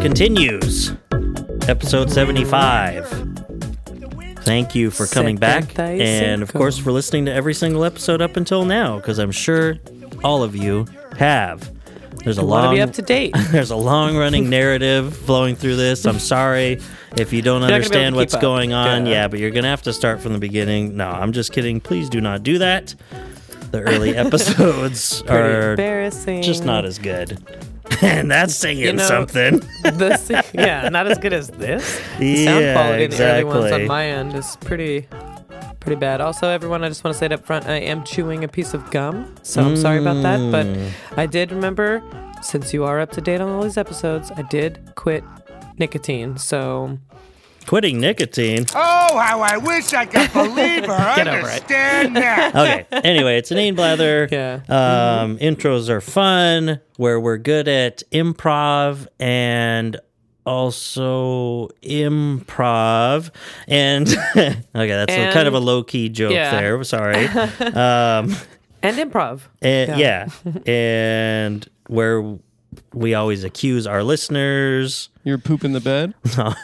Continues. Episode 75. Thank you for coming back. And of course, for listening to every single episode up until now, because I'm sure all of you have. There's a Want to long be up to date. there's a long running narrative flowing through this. I'm sorry if you don't You're not gonna be able understand what's going on. Yeah. Yeah, but you're gonna have to start from the beginning. No, I'm just kidding. Please do not do that. The early episodes are embarrassing. just not as good. And that's saying You know, something. this. Yeah, not as good as this. Yeah, sound quality in the early ones on my end is pretty, pretty bad. Also, everyone, I just want to say it up front. I am chewing a piece of gum, so I'm sorry about that. But Mm. I did remember, since you are up to date on all these episodes, I did quit nicotine. So Quitting nicotine. Oh, how I wish I could believe her. Get over it. Understand that. Okay. Anyway, it's an Inane Blather. Yeah. Um, Intros are fun, where we're good at improv and also improv. And okay, that's a, kind of a low key joke yeah. there. Sorry. um, and improv. and, Yeah. yeah. and where we always accuse our listeners You're pooping the bed? No.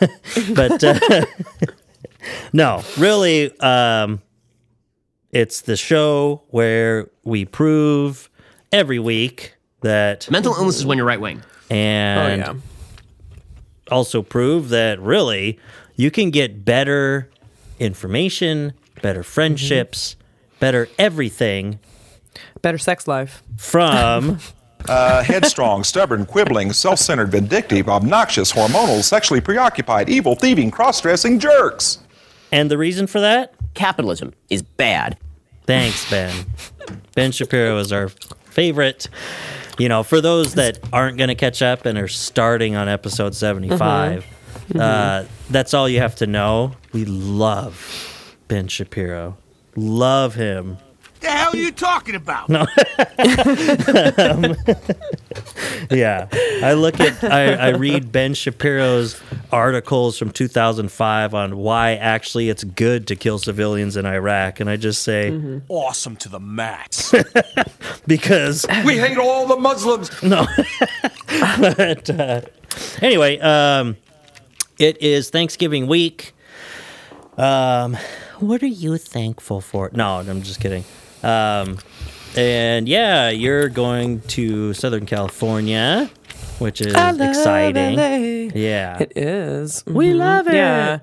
but uh, no, really, um, it's the show where we prove every week that, Mental illness is when you're right wing. Oh and yeah. also prove that really you can get better information, better friendships, better everything Better sex life. from Uh, headstrong, stubborn, quibbling, self centered, vindictive, obnoxious, hormonal, sexually preoccupied, evil, thieving, cross dressing jerks. and the reason for that Capitalism is bad. Thanks, Ben. ben Shapiro is our favorite. You know, for those that aren't going to catch up and are starting on episode 75, uh, that's all you have to know. We love Ben Shapiro. Love him. The hell are you talking about? No. Yeah. I look at, I, I read Ben Shapiro's articles from 2005 on why actually it's good to kill civilians in Iraq. And I just say, Awesome to the max. because we hate all the Muslims. No, but uh, anyway, um, it is Thanksgiving week. Um, what are you thankful for? No, I'm just kidding. Um, and yeah, you're going to Southern California, which is I exciting. LA. Yeah. It is. We Mhm. love it. Yeah.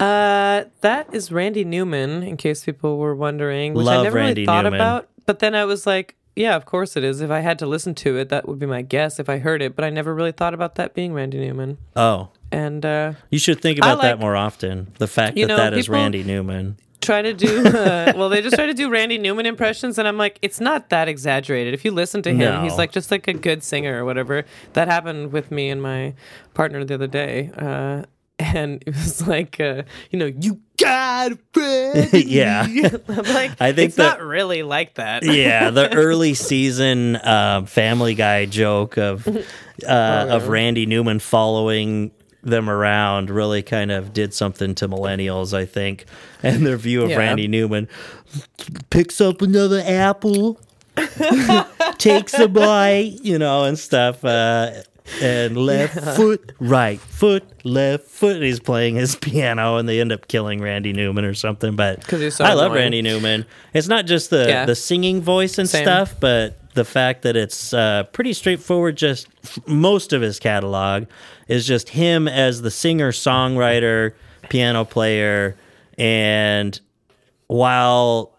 Uh, that is Randy Newman, in case people were wondering, which I Love never Randy really thought Newman. about. But then I was like, yeah, of course it is. If I had to listen to it, that would be my guess if I heard it. But I never really thought about that being Randy Newman. oh, And uh, you should think about that more often. The fact that know, that is people- Randy Newman. Try to do uh, well they just try to do randy newman impressions and i'm like it's not that exaggerated. If you listen to him No. he's like just like a good singer or whatever. That happened with me and my partner the other day uh, and it was like uh, you know you got a friend Yeah. i'm like I think it's that- not really like that. Yeah, the early season um, Family Guy joke of uh, of Randy Newman following them around really kind of did something to millennials, I think, and their view of Yeah. Randy Newman. Picks up another apple, takes a bite, you know, and stuff. Uh, and left foot, right foot, left foot. And he's playing his piano, and they end up killing Randy Newman or something. But so I love. Randy Newman. It's not just the Yeah. the singing voice and Same. stuff, but the fact that it's uh, pretty straightforward. Just most of his catalog is just him as the singer, songwriter, piano player, and while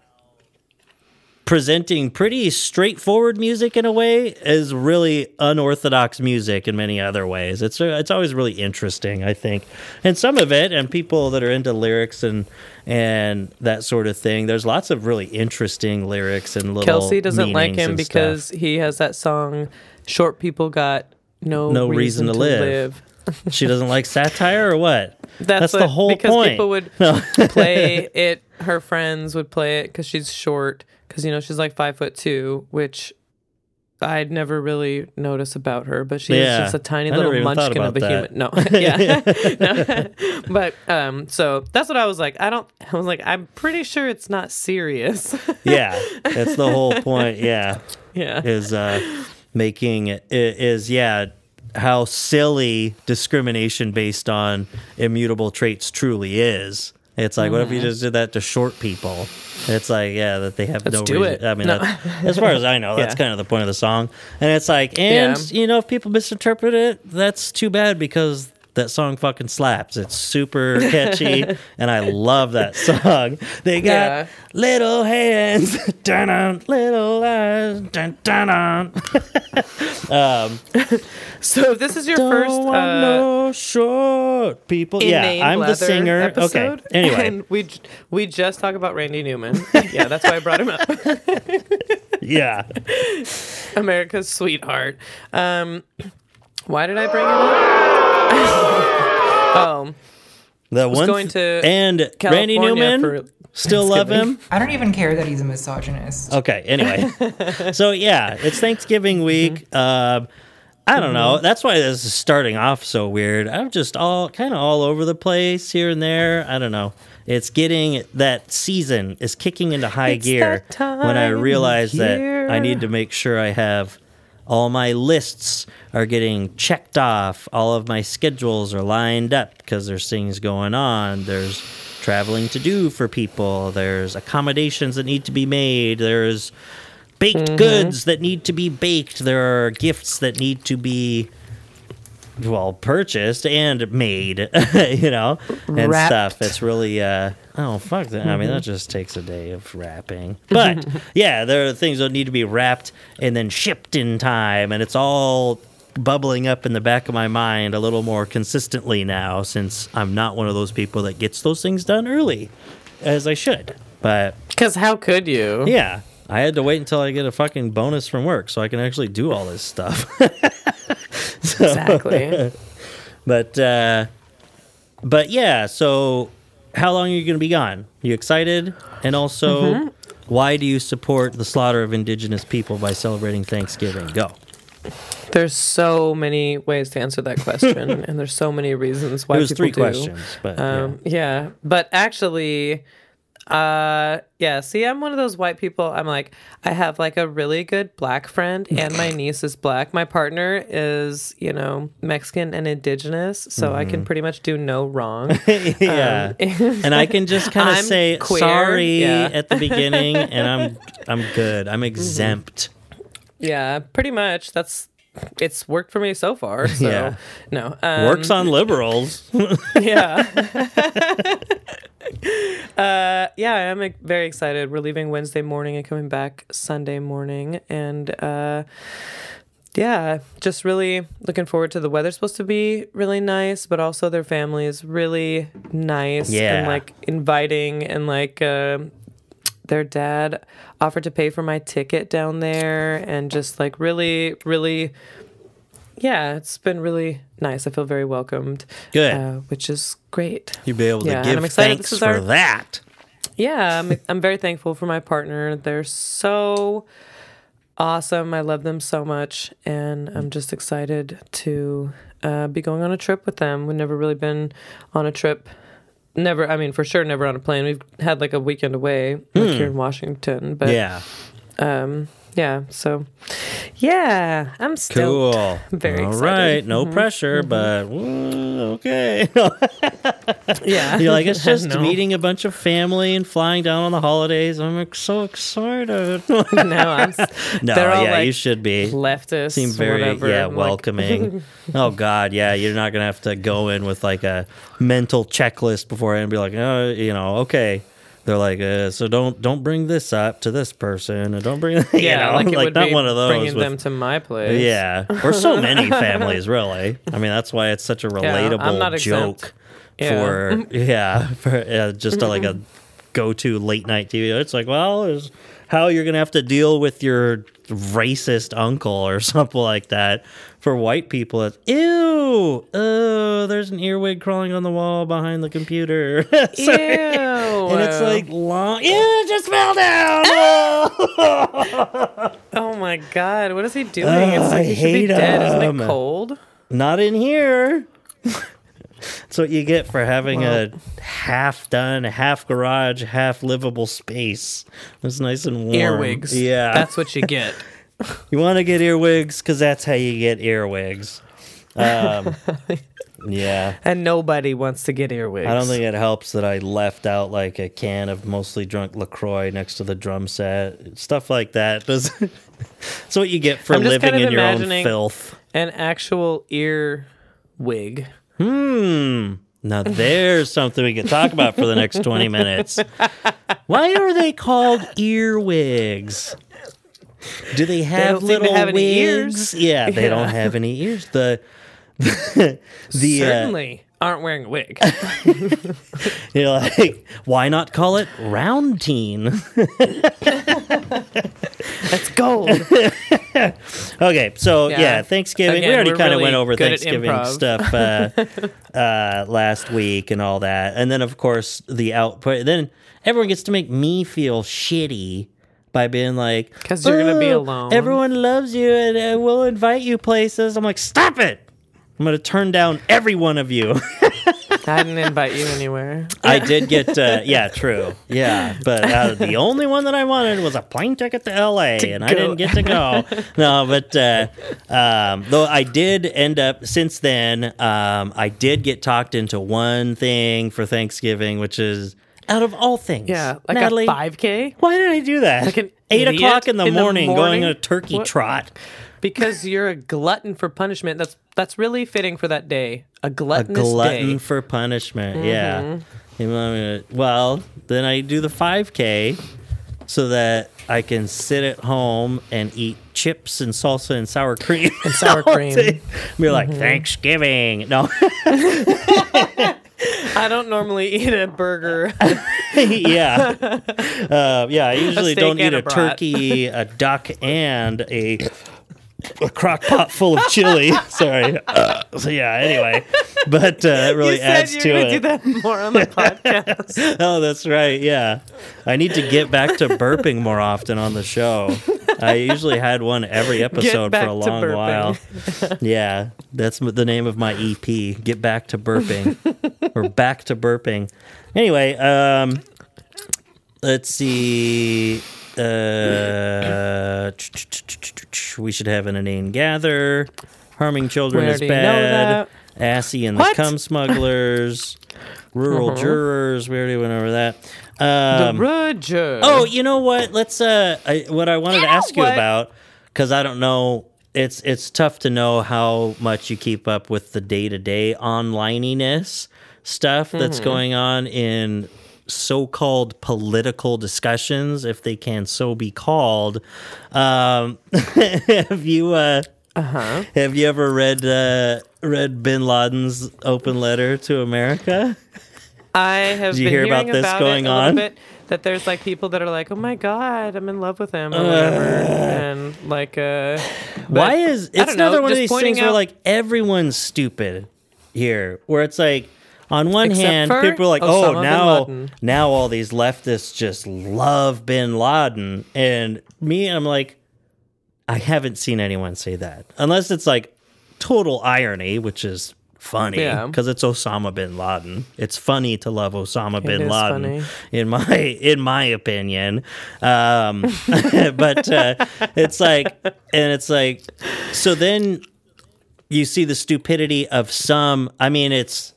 presenting pretty straightforward music in a way is really unorthodox music in many other ways. It's uh, it's always really interesting, I think. And some of it and people that are into lyrics and and that sort of thing, there's lots of really interesting lyrics and little kelsey doesn't like him because stuff. he has that song short people got no, No reason to live. she doesn't like satire or what? That's, the what- whole because point. people would play it. Her friends would play it because she's short. Because you know she's like five foot two, which I'd never really notice about her. But she Yeah. is just a tiny I little never even thought munchkin of a about human. No, yeah, no. but um, so that's what I was like. I don't. I was like, I'm pretty sure it's not serious. yeah, that's the whole point. Yeah. yeah, is uh, making it is yeah how silly discrimination based on immutable traits truly is. It's like, what if you mm-hmm. just did that to short people? It's like, yeah, that they have Let's no do reason. it. I mean, No. as far as I know, that's Yeah. kind of the point of the song. And it's like, and Yeah. you know, if people misinterpret it, that's too bad because that song fucking slaps. It's super catchy, and I love that song. They got Yeah. little hands, dun dun, little eyes, dun dun dun. So if this is your Don't first want uh, no short people. Yeah, I'm the singer. episode, Okay. Anyway, and we j- we just talk about Randy Newman. yeah, that's why I brought him up. yeah. America's sweetheart. Um, why did I bring him up? Um, oh, The one going to and Randy Newman for still love him. I don't even care that he's a misogynist. Okay. Anyway, so yeah, it's Thanksgiving week. Mm-hmm. Um, I don't know. Mm-hmm. That's why this is starting off so weird. I'm just all kind of all over the place here and there. I don't know. It's getting that season is kicking into high It's gear when I realize that I need to make sure I have all my lists are getting checked off. All of my schedules are lined up because there's things going on. There's traveling to do for people. There's accommodations that need to be made. There's baked Mm-hmm. goods that need to be baked. There are gifts that need to be well purchased and made, you know, and Wrapped. stuff. It's really uh oh fuck that. I mean that just takes a day of wrapping. But yeah, there are things that need to be wrapped and then shipped in time and it's all bubbling up in the back of my mind a little more consistently now since I'm not one of those people that gets those things done early as I should. But because how could you? yeah, I had to wait until I get a fucking bonus from work so I can actually do all this stuff. Exactly. but uh but yeah, so how long are you going to be gone? You excited? And also Mm-hmm. why do you support the slaughter of indigenous people by celebrating Thanksgiving? Go. There's so many ways to answer that question, and there's so many reasons why it was people three do. questions, but yeah. Um, yeah. but actually, uh, yeah. See, I'm one of those white people. I'm like, I have like a really good black friend, and my niece is black. My partner is, you know, Mexican and indigenous, so I Mm-hmm. can pretty much do no wrong. yeah. and I can just kind of um, say queer, sorry yeah. Mm-hmm. at the beginning and I'm I'm good. I'm exempt. yeah, pretty much. That's it's worked for me so far. So Yeah. no, um, Works on liberals. yeah. uh, yeah, I'm very excited. We're leaving Wednesday morning and coming back Sunday morning, and uh, yeah, just really looking forward to the weather's supposed to be really nice, but also their family is really nice Yeah. and like inviting and like. Uh, their dad offered to pay for my ticket down there and just like really really yeah it's been really nice i feel very welcomed Good. uh, which is great You'll be able to Yeah, and give I'm excited thanks for our- that. yeah I'm, I'm very thankful for my partner they're so awesome i love them so much and i'm just excited to uh, be going on a trip with them we've never really been on a trip never i mean for sure never on a plane we've had like a weekend away like here in washington but Hmm. Yeah. um yeah so yeah i'm still Cool. very All excited. right. No mm-hmm. pressure, mm-hmm. but well, okay. yeah You're like, it's just No. meeting a bunch of family and flying down on the holidays. I'm so excited. no i'm no, yeah, like you should be. leftist Seem very whatever. yeah I'm like, welcoming. oh God, yeah, you're not gonna have to go in with like a mental checklist before and be like, oh, you know, okay. They're like, uh, so don't don't bring this up to this person, and don't bring you yeah know, like it would not be one of those. bringing with- them to my place yeah, or so many families, really. I mean, that's why it's such a relatable exempt. joke Yeah. for yeah, for uh, just a, like a go-to late night TV. It's like, well, there's how you're gonna have to deal with your racist uncle or something like that. For white people, it's ew, oh, there's an earwig crawling on the wall behind the computer. Ew. And it's like long. Ew, it just fell down. oh my god, what is he doing? Oh, it's I like he should be hate dead. Isn't him. it cold? Not in here. That's what you get for having a half done, half garage, half livable space. It's nice and warm. Earwigs. Yeah. That's what you get. you want to get earwigs because that's how you get earwigs. Um, yeah. and nobody wants to get earwigs. I don't think it helps that I left out like a can of mostly drunk LaCroix next to the drum set. Stuff like that. Does It's what you get for living kind of in your own filth. an actual ear wig. Hmm. Now there's something we can talk about for the next 20 minutes. Why are they called earwigs? Do they have to little have wigs? ears. Yeah, they don't have any ears. The the uh, Certainly aren't wearing a wig. you're like, why not call it round teen? That's gold. Okay, so yeah, Yeah. Thanksgiving. we Again, already we're kind of really went over Thanksgiving stuff uh, uh, last week and all that, and then of course the output. Then everyone gets to make me feel shitty by being like, because you're gonna be "Oh, alone." Everyone loves you, and uh, we'll invite you places. I'm like, stop it! I'm gonna turn down every one of you. I didn't invite you anywhere. I did get, uh, yeah, true, yeah, but uh, the only one that I wanted was a plane ticket to L.A. and I didn't get to go. no, but uh, um, though I did end up since then, um, I did get talked into one thing for Thanksgiving, which is out of all things, Yeah, like Natalie, a 5K Why did I do that? Like an Eight o'clock in the, in the morning, going morning? on a turkey What? trot. Because you're a glutton for punishment. That's that's really fitting for that day. A A glutton day. for punishment. Mm-hmm. Yeah. You want me to- well, then I do the 5K so that I can sit at home and eat chips and salsa and sour cream. And sour cream. Mm-hmm. Be like, Thanksgiving. No. I don't normally eat a burger. yeah. Uh, yeah, I usually don't eat a, a turkey, a duck, and a. A crock pot full of chili. Sorry. Uh, so yeah. Anyway, but uh, it really adds to it. do that more on the podcast. Oh, that's right. Yeah. I need to get back to burping more often on the show. I usually had one every episode for a long while. Yeah. That's the name of my EP. Get back to burping or back to burping. Anyway, um let's see uh we should have an inane gather. Harming children is bad. Assy and the What? cum smugglers. Rural jurors. We already went over that. the Um, Roger. oh, you know what? Let's. Uh, I, what I wanted to ask you about because I don't know. It's it's tough to know how much you keep up with the day to day onlineiness stuff that's Mm-hmm. going on in so-called political discussions, if they can so be called. Um, have you? Uh, Uh-huh. Have you ever read uh, read Bin Laden's open letter to America? I have Did you been hear about this about going on? bit. That there's like people that are like, oh my god, I'm in love with him or whatever, and like, uh, Why is it's don't know, another one of these things where like everyone's stupid here, where it's like on one Except hand for people are like, Osama oh now now all these leftists just love Bin Laden, and me I'm like, I haven't seen anyone say that unless it's like total irony, which is funny Yeah. because it's Osama bin Laden. It's funny to love Osama bin Laden, funny. in my in my opinion. Um, but uh, it's like, and it's like, so then you see the stupidity of some. I mean, it's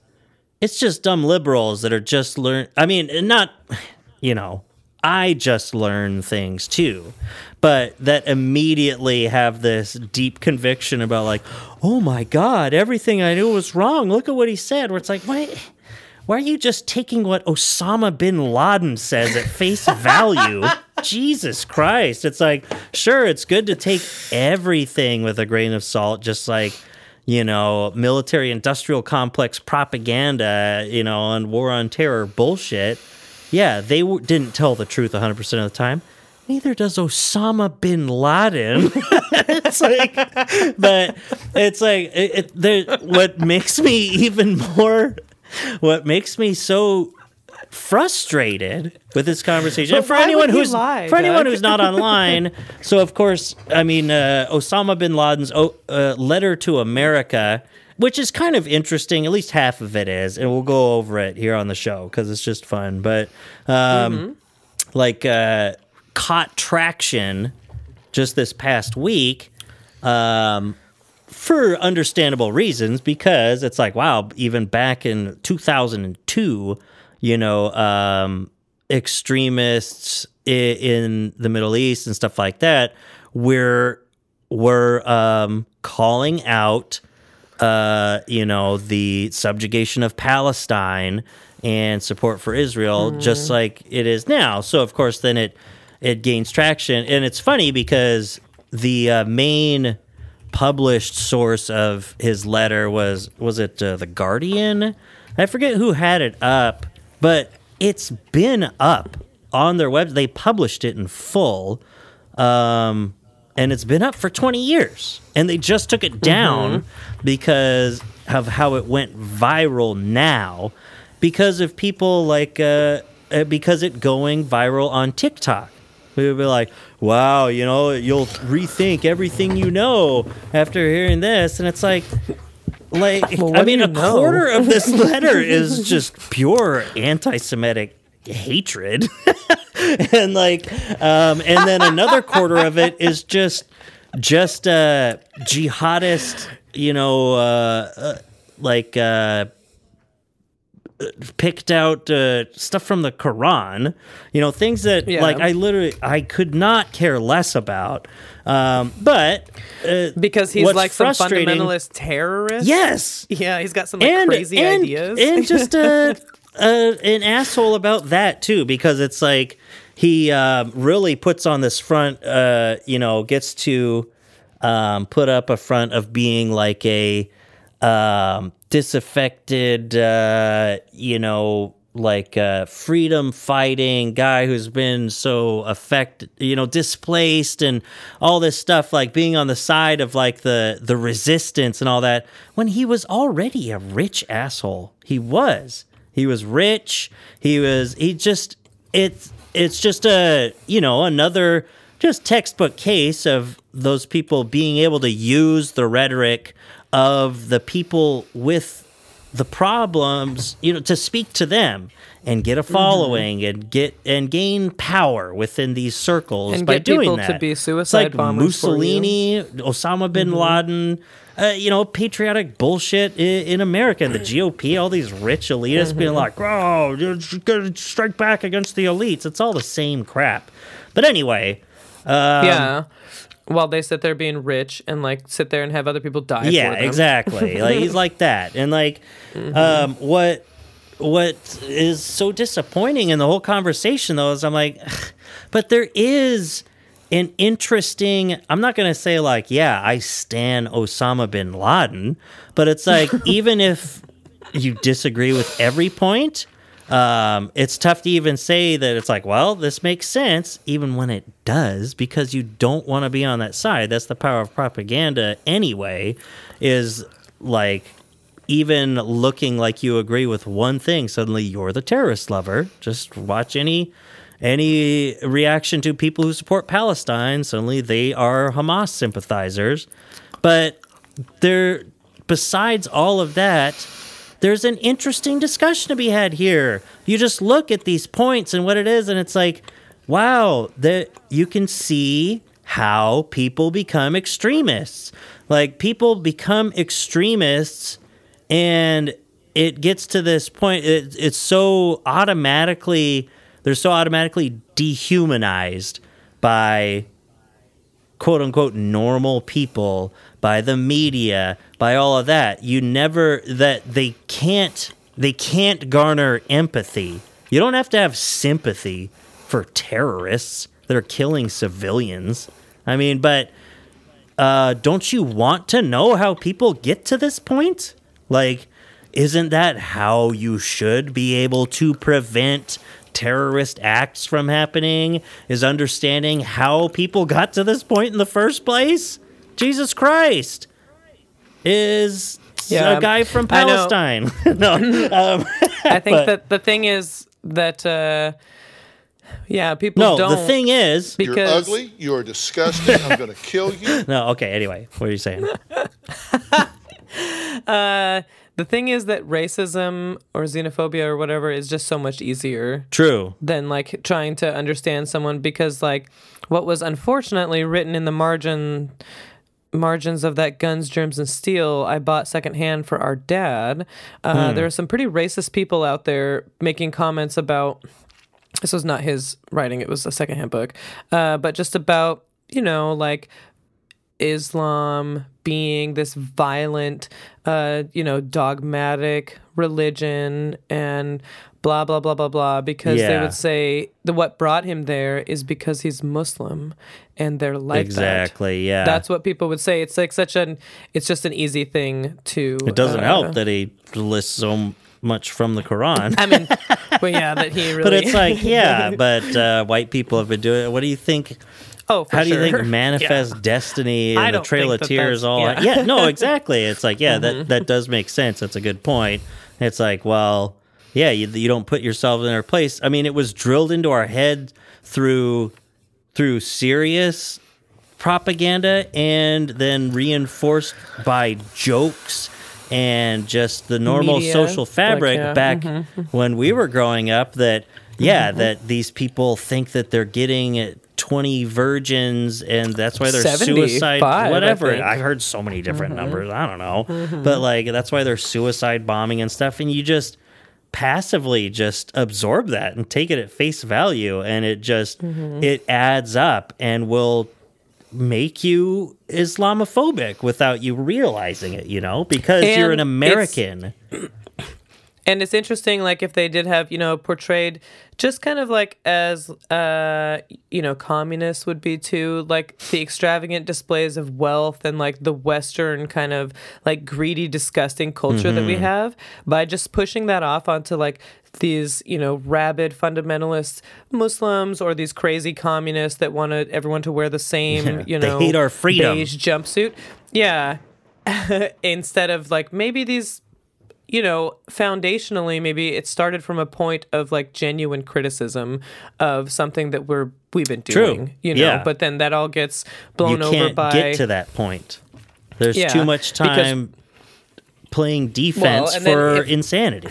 it's just dumb liberals that are just learn. I mean, not you know. I just learn things too, but that immediately have this deep conviction about like, oh my god, everything I knew was wrong. Look at what he said. Where it's like, why, why are you just taking what Osama bin Laden says at face value? Jesus Christ! It's like, sure, it's good to take everything with a grain of salt, just like you know, military industrial complex propaganda, you know, and war on terror bullshit. Yeah, they w- didn't tell the truth 100% of the time. Neither does Osama bin Laden. it's like, but it's like, it, it, what makes me even more, what makes me so frustrated with this conversation. And for anyone who's lie, for anyone who's not online, so of course, I mean uh, Osama bin Laden's o- uh, letter to America, which is kind of interesting. At least half of it is, and we'll go over it here on the show because it's just fun. But um, Mm-hmm. like uh, caught traction just this past week. Um, for understandable reasons because it's like wow even back in 2002 you know um extremists i- in the middle east and stuff like that were were um calling out uh you know the subjugation of palestine and support for israel just like it is now. So of course then it it gains traction. And it's funny because the uh, main published source of his letter was was it uh, the Guardian? I forget who had it up, but it's been up on their web. They published it in full, um, and it's been up for twenty years. And they just took it down because of how it went viral now, because of people like uh, uh, because it going viral on TikTok. We would be like, wow, you know, you'll rethink everything you know after hearing this. And it's like, like, Well, I mean, a know? quarter of this letter is just pure anti Semitic hatred. and like, um, and then another quarter of it is just, just, uh, jihadist, you know, uh, uh like, uh, picked out uh, stuff from the Quran, you know, things that Yeah. like I literally I could not care less about. Um, but uh, Because he's like some fundamentalist terrorist. Yes, Yeah, he's got some like and crazy and, ideas. and just a, a an asshole about that too, because it's like he um, really puts on this front, uh, you know, gets to um, put up a front of being like a um, disaffected, uh, you know, like uh, freedom fighting guy who's been so affected, you know, displaced and all this stuff, like being on the side of like the the resistance and all that. When he was already a rich asshole, he was. He was rich. He was. He just. It's. It's just a. You know another just textbook case of those people being able to use the rhetoric of the people with the problems, you know, to speak to them and get a Mm-hmm. following and get and gain power within these circles And by get doing people that. to be It's like bombers for you. Mm-hmm. Mussolini, Osama bin Laden, uh, you know, patriotic bullshit in, in America. And the GOP, all these rich elitists Mm-hmm. being like, "Oh, you're gonna strike back against the elites." It's all the same crap. But anyway, um, yeah. While they sit there being rich and like sit there and have other people die yeah, for them. exactly. like he's like that, and like, um, what what is so disappointing in the whole conversation though is I'm like, but there is an interesting. I'm not gonna say like, yeah, I stan Osama bin Laden, but it's like even if you disagree with every point. Um, it's tough to even say that it's like, well, this makes sense, even when it does, because you don't want to be on that side. That's the power of propaganda, anyway, is like even looking like you agree with one thing, suddenly you're the terrorist lover. Just watch any any reaction to people who support Palestine, suddenly they are Hamas sympathizers. But there besides all of that, there's an interesting discussion to be had here. You just look at these points and what it is, and it's like, wow, that you can see how people become extremists. Like people become extremists, and it gets to this point. It, it's so automatically they're so automatically dehumanized by quote unquote normal people by the media by all of that you never that they can't they can't garner empathy. You don't have to have sympathy for terrorists that are killing civilians. I mean but uh don't you want to know how people get to this point? Like isn't that how you should be able to prevent terrorist acts from happening? Is understanding how people got to this point in the first place? Jesus christ is Yeah, a guy from I palestine no um, I think But- that the thing is that uh yeah, people no don't the thing is because You're ugly. You are disgusting. I'm going to kill you. no okay anyway what are you saying the thing is that racism or xenophobia or whatever is just so much easier true than like trying to understand someone because like what was unfortunately written in the margin margins of that Guns, Germs, and Steel I bought secondhand for our dad, uh, Hmm. there are some pretty racist people out there making comments about. This was not his writing; it was a secondhand book, uh, but just about you know like Islam being this violent, uh, you know, dogmatic religion and blah blah blah blah blah because they would say the what brought him there is because he's Muslim and they're like that. exactly. Yeah. That's what people would say. It's like such an it's just an easy thing to it doesn't uh, help that he lists so much from the Quran. I mean, but yeah, that he really but it's like, yeah, but uh, white people have been doing it. What do you think? Oh, for How do you sure. think Manifest Destiny and the Trail of that Tears all? yeah. Mm-hmm. Yeah. no, exactly. It's like, yeah, that that does make sense. That's a good point. It's like, well, yeah, you, you don't put yourself in their place. I mean, it was drilled into our head through through serious propaganda and then reinforced by jokes and just the normal Media, social like, fabric yeah, back when we were growing up that yeah Mm-hmm. that these people think that they're getting 20 virgins and that's why they're suicide whatever. Mm-hmm. heard so many different numbers i don't know but like that's why they're suicide bombing and stuff and you just passively just absorb that and take it at face value and it just Mm-hmm. it adds up and will make you islamophobic without you realizing it you know because you're an american And it's interesting, like if they did have, you know, portrayed just kind of like as, uh, you know, communists would be too, like the extravagant displays of wealth and like the Western kind of like greedy, disgusting culture that we have by just pushing that off onto like these, you know, rabid fundamentalist Muslims or these crazy communists that wanted everyone to wear the same, you They know, hate our freedom. beige jumpsuit. Yeah. Instead of like maybe these you know, foundationally, maybe it started from a point of like genuine criticism of something that we're we've been True. doing, you know. Yeah. But then that all gets blown over You can't by get to that point there's Yeah, too much because- time playing defense then for if- insanity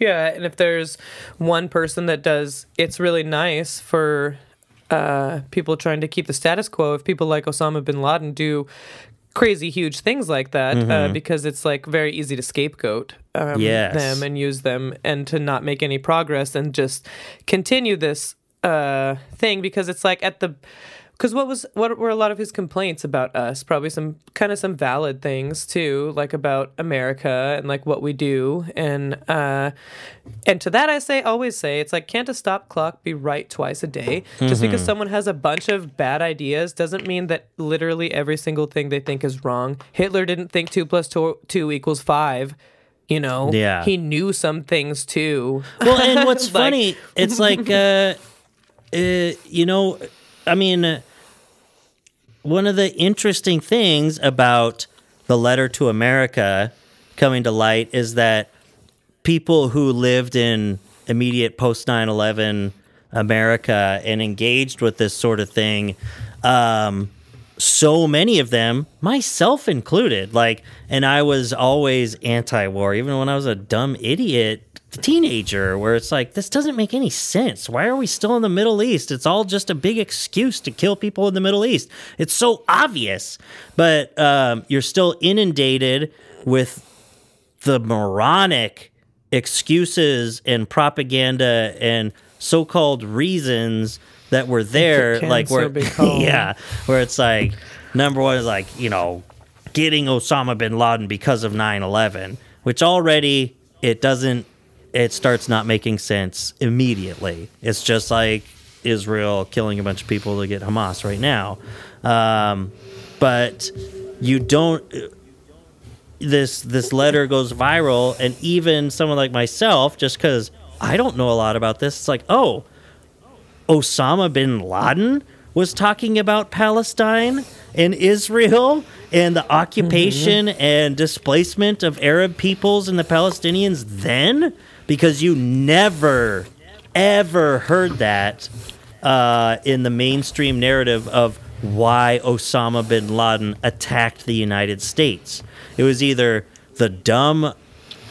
yeah. And if there's one person that does, it's really nice for uh, people trying to keep the status quo. If people like Osama bin Laden do crazy huge things like that uh, because it's like very easy to scapegoat um, Mm-hmm. Yes. them and use them and to not make any progress and just continue this uh, thing because it's like at the because what was what were a lot of his complaints about us? Probably some kind of some valid things too like about america and like what we do. And uh and to that i say always say it's like can't a stop clock be right twice a day? Just because someone has a bunch of bad ideas doesn't mean that literally every single thing they think is wrong. Hitler didn't think two plus two, two equals five you know? Yeah. he knew some things too. Well and what's Like- funny it's like uh, uh you know i mean uh, one of the interesting things about the letter to america coming to light is that people who lived in immediate post 9-11 america and engaged with this sort of thing um so many of them, myself included, like, and I was always anti war, even when I was a dumb idiot teenager, where it's like, this doesn't make any sense. Why are we still in the Middle East? It's all just a big excuse to kill people in the Middle East. It's so obvious. But um, you're still inundated with the moronic excuses and propaganda and so-called reasons that were there like where yeah where it's like number one is like you know getting osama bin laden because of 9-11 which already it doesn't it starts not making sense immediately. It's just like israel killing a bunch of people to get hamas right now. Um, but you don't this this letter goes viral and even someone like myself just because i don't know a lot about this it's like oh osama bin laden was talking about palestine and israel and the occupation and displacement of arab peoples and the palestinians then because you never ever heard that uh, in the mainstream narrative of why Osama bin Laden attacked the United States. It was either the dumb,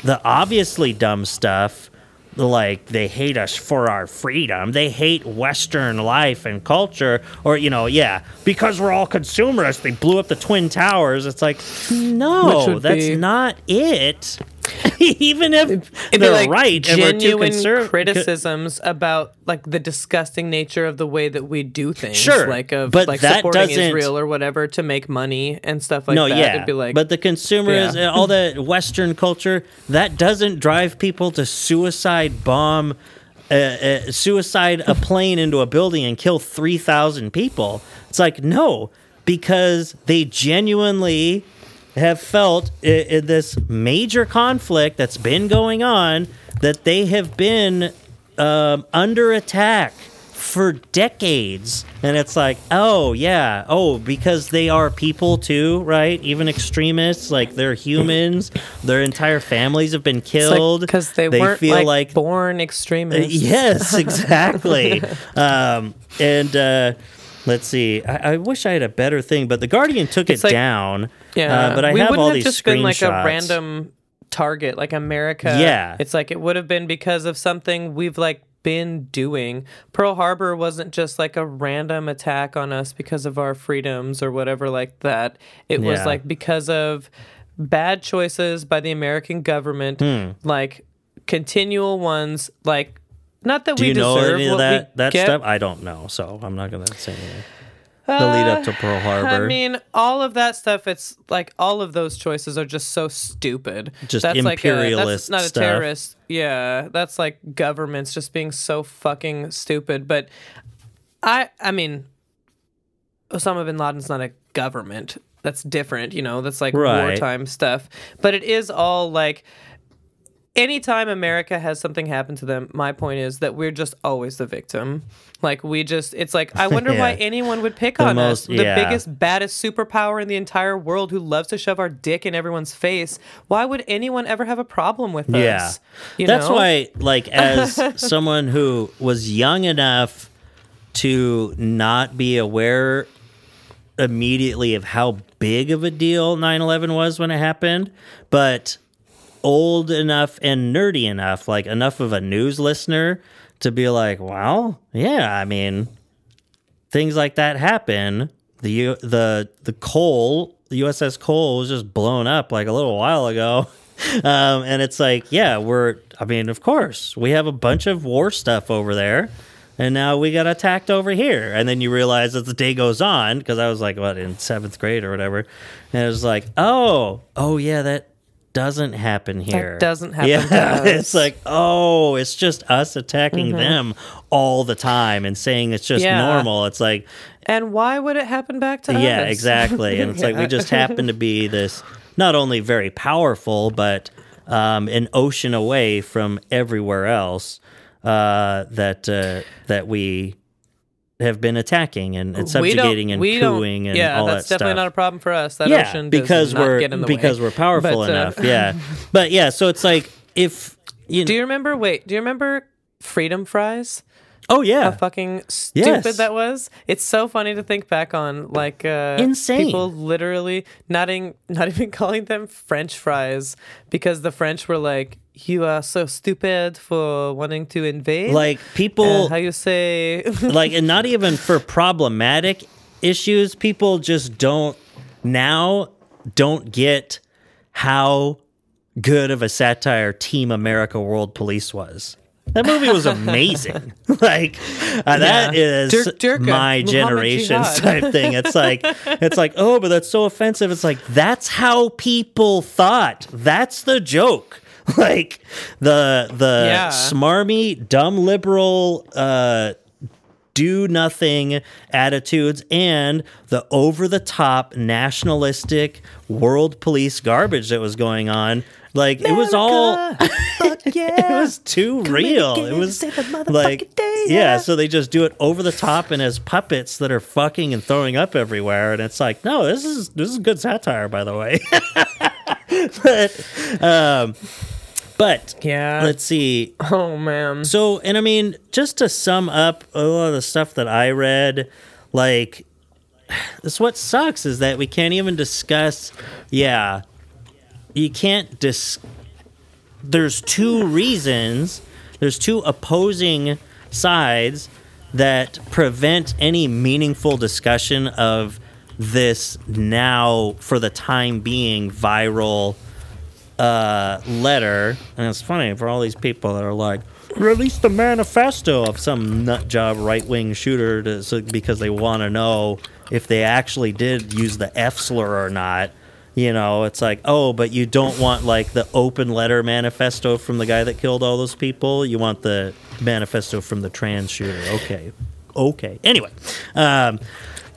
the obviously dumb stuff, like they hate us for our freedom. They hate Western life and culture, or you know, yeah, because we're all consumerists. They blew up the twin towers. It's like, Which no, would that's be- not it. Even if It'd they're like right and we're too genuine conservative, criticisms about like the disgusting nature of the way that we do things. Sure, like of but like that supporting doesn't- Israel or whatever to make money and stuff like no, that. yeah, It'd be like, but the consumerism, Yeah. all the Western culture, that doesn't drive people to suicide bomb, uh, uh, suicide a plane into a building and kill three thousand people. It's like no, because they genuinely have felt i i this major conflict that's been going on that they have been um, under attack for decades. And it's like oh yeah. Oh because they are people too right? Even extremists like they're humans. Their entire families have been killed. because they, weren't feel like, like born uh, extremists. yes exactly. Um, and uh, let's see I, I wish i had a better thing but the guardian took It's it like- down Yeah, uh, but i we have wouldn't all have these just been like a random target, like America. Yeah. it's like it would have been because of something we've like been doing. Pearl Harbor wasn't just like a random attack on us because of our freedoms or whatever like that. It was like because of bad choices by the American government, Hmm. like continual ones, like. Not that do we you know deserve any of that that get, stuff i don't know so i'm not gonna say anything the lead up to pearl uh, harbor I mean, all of that stuff. It's like all of those choices are just so stupid. Just that's like a, imperialist that's not a stuff. terrorist. Yeah, that's like governments just being so fucking stupid. But I, I mean, Osama bin Laden's not a government. That's different. You know, that's like Right. wartime stuff. But it is all like. Anytime America has something happen to them, my point is that we're just always the victim. Like we just, it's like I wonder why anyone would pick The on most- us. The yeah. biggest, baddest superpower in the entire world who loves to shove our dick in everyone's face. Why would anyone ever have a problem with Yeah. us? You That's know? why, like, as someone who was young enough to not be aware immediately of how big of a deal 9 11 was when it happened, but old enough and nerdy enough, like, enough of a news listener to be like, well, yeah, I mean, things like that happen. The the the Cole, the USS Cole was just blown up like a little while ago. Um, and it's like, yeah, we're I mean, of course, we have a bunch of war stuff over there. And now we got attacked over here. And then you realize as the day goes on, because I was like, what, in seventh grade or whatever. And it was like, oh, oh yeah, that doesn't happen here. doesn't happen Yeah. Mm-hmm. it's like, oh, it's just us attacking them all the time and saying it's just Yeah. normal. It's like, And why would it happen back to us? yeah, exactly. And it's like we just happen to be this not only very powerful, but um, an ocean away from everywhere else uh, that uh, that we have been attacking and, and subjugating and cooing and yeah, all that's that definitely stuff. not a problem for us. That yeah, ocean does because not we're get in the because way. we're powerful But, uh, enough. yeah, but yeah, so it's like if you Do you remember? Wait, do you remember freedom fries? oh yeah, How fucking stupid Yes. that was. It's so funny to think back on. Like uh, Insane. People literally not in, not even calling them French fries because the French were like, "You are so stupid for wanting to invade." like Uh, people how you say? like and not even for problematic issues people just don't now don't get how good of a satire team america world police was that movie was amazing like uh, Yeah. is Dirk my Muhammad generation's Jihad. type thing it's like it's like oh but that's so offensive it's like that's how people thought that's the joke like the the Yeah. smarmy dumb liberal uh do nothing attitudes and the over the top nationalistic world police garbage that was going on. Like it was all yeah. it was too real. It was like yeah, so they just do it over the top and as puppets that are fucking and throwing up everywhere and it's like, no, this is this is good satire by the way. but um but Yeah. let's see oh man. so, and I mean, just to sum up a lot of the stuff that I read, like, this what sucks is that we can't even discuss. Yeah, you can't dis. There's two reasons there's two opposing sides that prevent any meaningful discussion of this now for the time being viral uh, letter. And it's funny for all these people that are like, release the manifesto of some nut job right wing shooter to, so, because they want to know if they actually did use the F slur or not. You know, it's like, oh, but you don't want like the open letter manifesto from the guy that killed all those people. You want the manifesto from the trans shooter. Okay. Okay. Anyway. Um,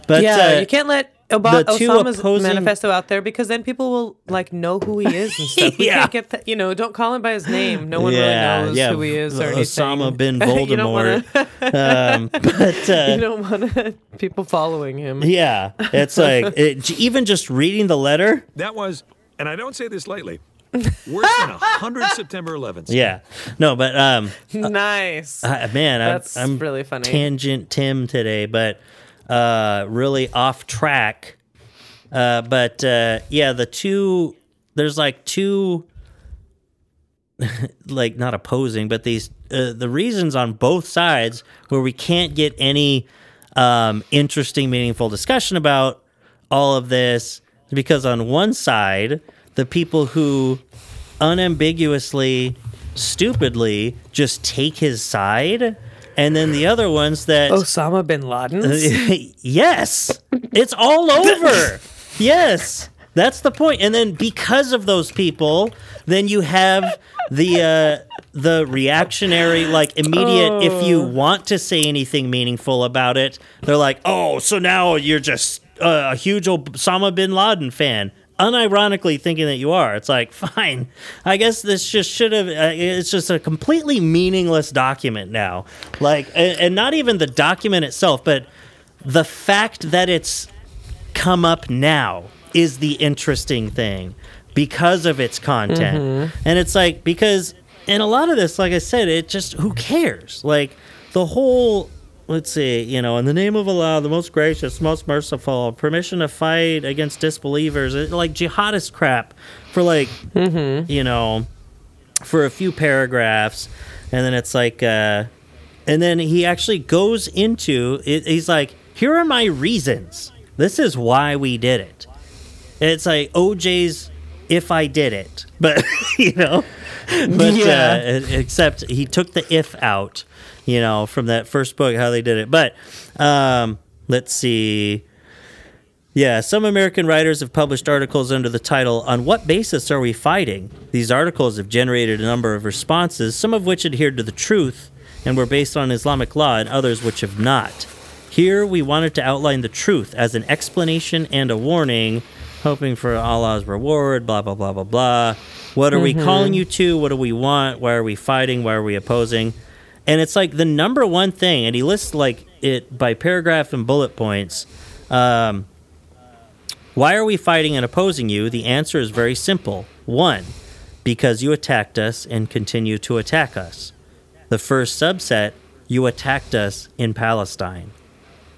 but yeah, uh, you can't let Oba- the two Osama's opposing- manifesto out there because then people will like know who he is and stuff. We Yeah. can't get that. You know, don't call him by his name. No one Yeah, really knows yeah, who he is or anything. Osama bin you don't wanna, um, but uh, you don't want people following him. yeah, it's like it, even just reading the letter. That was, and I don't say this lightly, worse than a hundred September 11th. Yeah, no, but um, nice. uh, man, I'm- I'm, really funny. Tangent Tim today, but uh, really off track. Uh, but uh, yeah, the two there's like two like not opposing, but these uh, the reasons on both sides where we can't get any um, interesting, meaningful discussion about all of this because on one side, the people who unambiguously, stupidly just take his side, and then the other ones that Osama bin Laden. yes, it's all over. yes, that's the point. And then because of those people, then you have the uh, the reactionary, like immediate. If you want to say anything meaningful about it, they're like, "Oh, so now you're just uh, a huge Osama bin Laden fan." Unironically thinking that you are, it's like fine. I guess this just should have. Uh, it's just a completely meaningless document now. Like, and, and not even the document itself, but the fact that it's come up now is the interesting thing because of its content. And it's like, because in a lot of this, like I said, it just, who cares? Like the whole, let's see, you know, in the name of Allah, the most gracious, most merciful, permission to fight against disbelievers, like jihadist crap for like, you know, for a few paragraphs. And then it's like, uh, and then he actually goes into it, he's like here are my reasons. This is why we did it. It's like oj's if i did it. But you know? But Yeah. uh, except he took the if out you know from that first book how they did it but um let's see yeah, some American writers have published articles under the title, On What Basis Are We Fighting? These articles have generated a number of responses, some of which adhered to the truth and were based on Islamic law, and others which have not. Here, we wanted to outline the truth as an explanation and a warning, hoping for Allah's reward, blah, blah, blah, blah, blah. What are we calling you to? What do we want? Why are we fighting? Why are we opposing? And it's like the number one thing, and he lists like it by paragraph and bullet points. Um, why are we fighting and opposing you? The answer is very simple. One, because you attacked us and continue to attack us. The first subset, you attacked us in Palestine.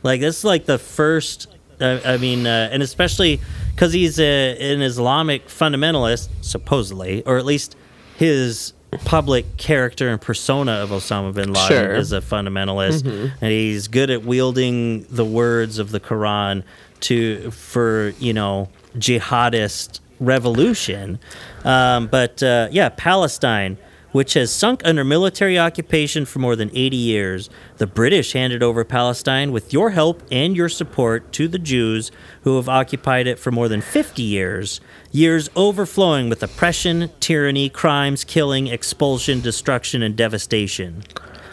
Like, this is like the first, uh, I mean, uh, and especially because he's a, an Islamic fundamentalist, supposedly, or at least his public character and persona of Osama bin Laden Sure. is a fundamentalist, and he's good at wielding the words of the Quran to for you know jihadist revolution. Um, but uh, yeah, Palestine, which has sunk under military occupation for more than 80 years, the British handed over Palestine with your help and your support to the Jews who have occupied it for more than 50 years. Years overflowing with oppression, tyranny, crimes, killing, expulsion, destruction, and devastation.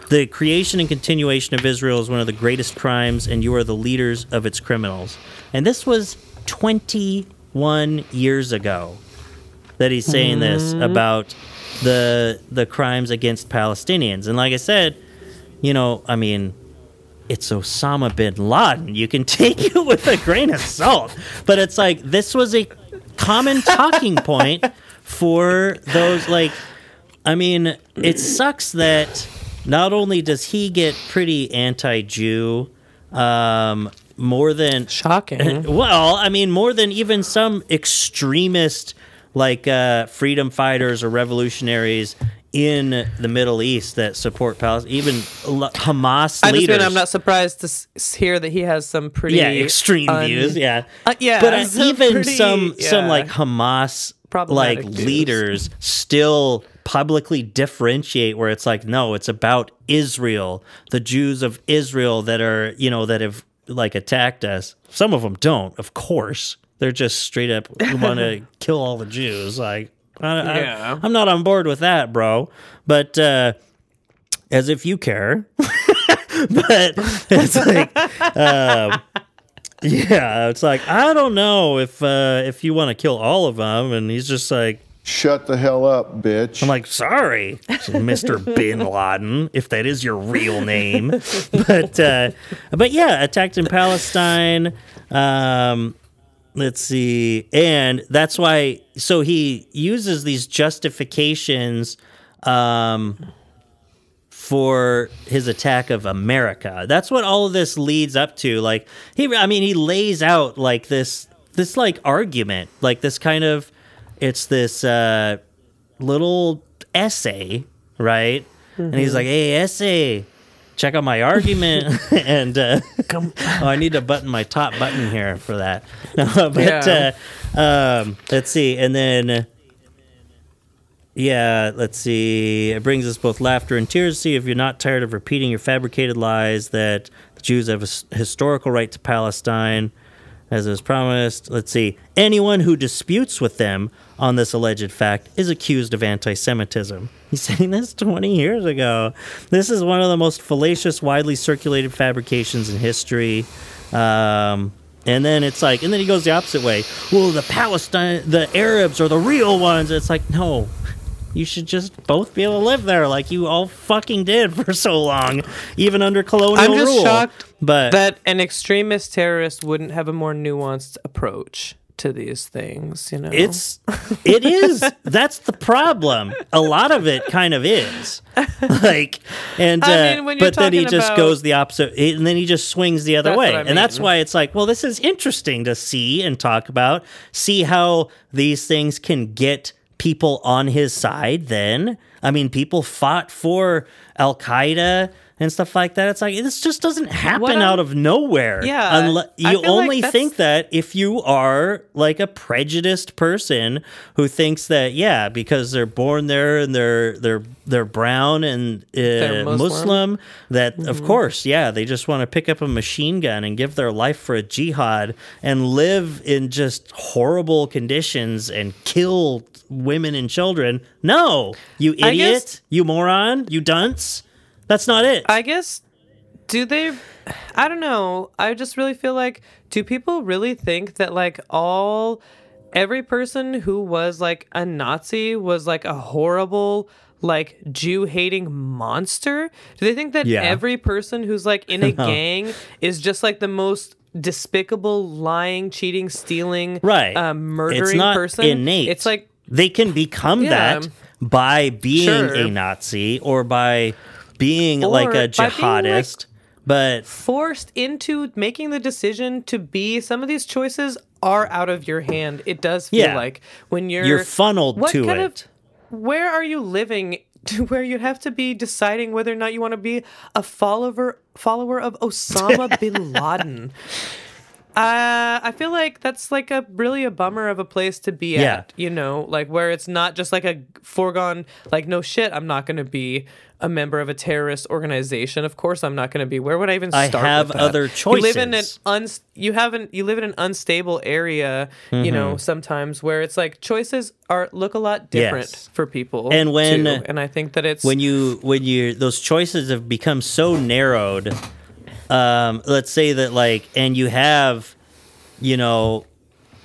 The creation and continuation of Israel is one of the greatest crimes, and you are the leaders of its criminals. And this was 21 years ago that he's saying this mm-hmm. about the the crimes against Palestinians. And like I said, you know, I mean, it's Osama bin Laden. You can take it with a grain of salt, but it's like this was a common talking point for those like I mean, it sucks that not only does he get pretty anti-Jew um more than Shocking. well, I mean, more than even some extremist like uh, freedom fighters or revolutionaries in the Middle East that support Palestine, even Hamas I just leaders. mean I'm not surprised to s- hear that he has some pretty yeah, extreme un- views. Yeah, Uh, yeah, but uh, some even pretty- some some like Hamas like views. leaders still publicly differentiate where it's like no, it's about Israel, the Jews of Israel that are you know that have like attacked us. Some of them don't, of course. They're just straight up want to kill all the Jews. Like, I, Yeah. I, I'm not on board with that, bro. But uh, as if you care. but it's like, um, yeah, it's like I don't know if uh, if you want to kill all of them, and he's just like, Shut the hell up, bitch. I'm like, sorry, Mister Bin Laden, if that is your real name, but uh, but yeah, attacked in Palestine. Um, let's see, and that's why. So he uses these justifications. Um, for his attack of America. That's what all of this leads up to. Like he I mean he lays out like this this like argument, like this kind of it's this uh little essay, right? And he's like, "Hey, essay, check out my argument." and uh, oh, I need to button my top button here for that. No, but Yeah. uh, um, let's see, and then. Yeah, let's see. It brings us both laughter and tears. to See if you're not tired of repeating your fabricated lies that the Jews have a historical right to Palestine, as it was promised. Let's see. Anyone who disputes with them on this alleged fact is accused of anti Semitism. He's saying this 20 years ago. This is one of the most fallacious, widely circulated fabrications in history. Um, and then it's like, and then he goes the opposite way. Well, the Palestine, the Arabs are the real ones. It's like, no, you should just both be able to live there like you all fucking did for so long, even under colonial rule. I'm just rule. shocked but that an extremist terrorist wouldn't have a more nuanced approach to these things. You know, it's it is that's the problem. A lot of it kind of is like, and uh, I mean, when but then he just about- goes the opposite, and then he just swings the other way, I and that's why it's like, well, this is interesting to see and talk about, see how these things can get people on his side. Then, I mean, people fought for Al Qaeda. And stuff like that. It's like this just doesn't happen out of nowhere. Yeah, unle- you feel like only think that if you are like a prejudiced person who thinks that yeah because they're born there and they're they're they're brown and uh, Muslim. Muslim, that Mm-hmm. of course yeah they just want to pick up a machine gun and give their life for a jihad and live in just horrible conditions and kill women and children no you idiot guess- you moron you dunce that's not it I guess do they I don't know. I just really feel like do people really think that like all every person who was like a Nazi was like a horrible like Jew hating monster? Do they think that Yeah. every person who's like in a gang is just like the most despicable lying, cheating, stealing, right uh, murdering it's not person? innate It's like they can become Yeah. that by being Sure. a nazi or by being like a being, like- jihadist but forced into making the decision to be some of these choices are out of your hand. It does feel Yeah. like when you're you're funneled to it of where are you living to where you have to be deciding whether or not you want to be a follower follower of Osama bin Laden. Uh, I feel like that's like a really a bummer of a place to be Yeah. at, you know, like where it's not just like a foregone, like no shit, I'm not going to be a member of a terrorist organization. Of course, I'm not going to be. Where would I even I have other You live in an choices. uns, you haven't, you live in an unstable area, you know, sometimes where it's like choices are look a lot different Yes. for people. And when- too. and I think that it's when you when you those choices have become so narrowed um let's say that like and you have you know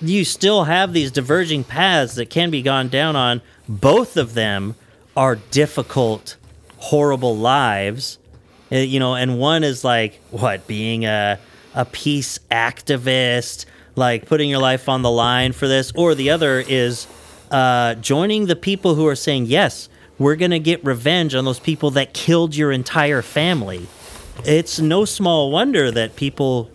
you still have these diverging paths that can be gone down on. Both of them are difficult horrible lives. Uh, you know and one is like what being a a peace activist like putting your life on the line for this or the other is uh, joining the people who are saying yes we're going to get revenge on those people that killed your entire family it's no small wonder that people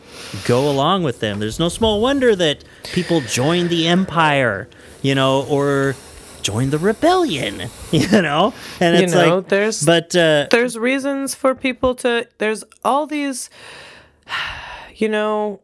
go along with them. There's no small wonder that people join the empire you know or join the rebellion, you know? And You it's know, like, there's- but uh, there's reasons for people to there's all these you know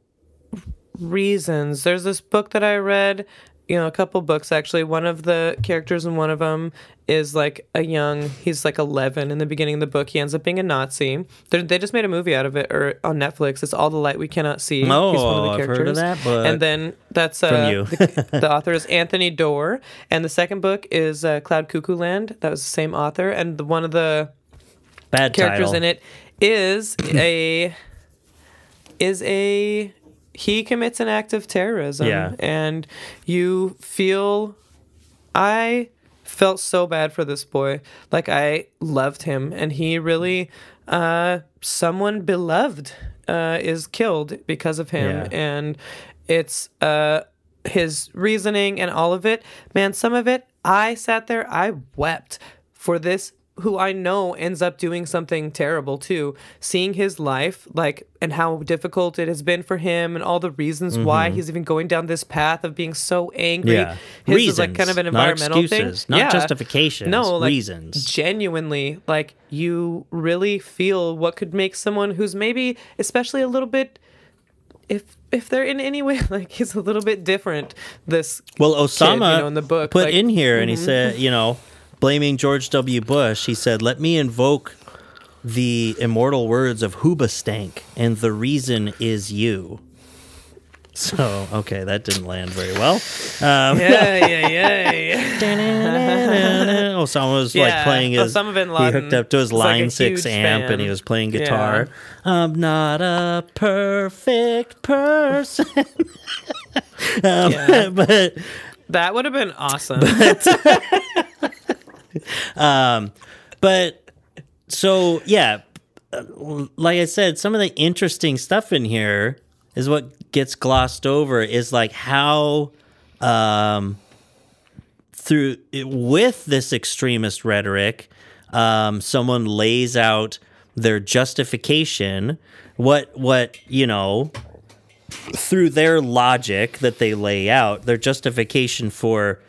reasons. There's this book that i read you know a couple books actually. One of the characters in one of them is like a young he's like 11 in the beginning of the book he ends up being a nazi They're, they just made a movie out of it or on netflix it's all the light we cannot see Oh, he's one of the I've heard characters of that book. and then that's uh, you. the, the author is anthony doerr and the second book is uh, cloud cuckoo land that was the same author and the, one of the bad characters title. in it is a is a he commits an act of terrorism Yeah. and you feel i felt so bad for this boy like i loved him and he really uh someone beloved uh is killed because of him Yeah. and it's uh his reasoning and all of it man some of it i sat there i wept for this who I know ends up doing something terrible too. Seeing his life, like, and how difficult it has been for him, and all the reasons why he's even going down this path of being so angry. Mm-hmm. Yeah. His is like kind of an Reasons, not environmental excuses, thing, not justifications, No, like, reasons. Genuinely, like you really feel what could make someone who's maybe, especially a little bit. If if they're in any way like he's a little bit different, this Well, kid, Osama you know, in the book put like, mm-hmm. in here, and he said, you know, blaming George W. Bush, he said, "Let me invoke the immortal words of Hoobastank, and the reason is you." So, okay, that didn't land very well. Um, yeah, yeah, yeah. Osama was Yeah, like playing his. Osama bin he hooked up to his like Line Six huge amp, and he was playing Yeah. guitar. I'm not a perfect person, um, Yeah. but That would have been awesome. but so yeah uh, like i said some of the interesting stuff in here is what gets glossed over is like how um through with this extremist rhetoric um someone lays out their justification what what you know through their logic that they lay out their justification for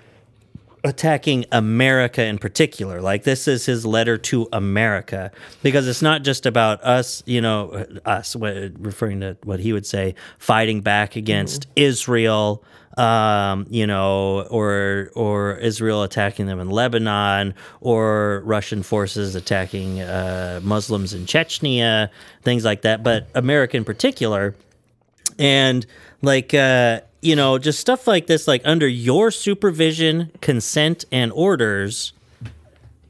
attacking America in particular. Like this is his letter to America because it's not just about us, you know, us referring to what he would say, fighting back against Israel, um, you know, or or Israel attacking them in Lebanon, or Russian forces attacking uh, Muslims in Chechnya, things like that. But America in particular and like uh you know just stuff like this like under your supervision consent and orders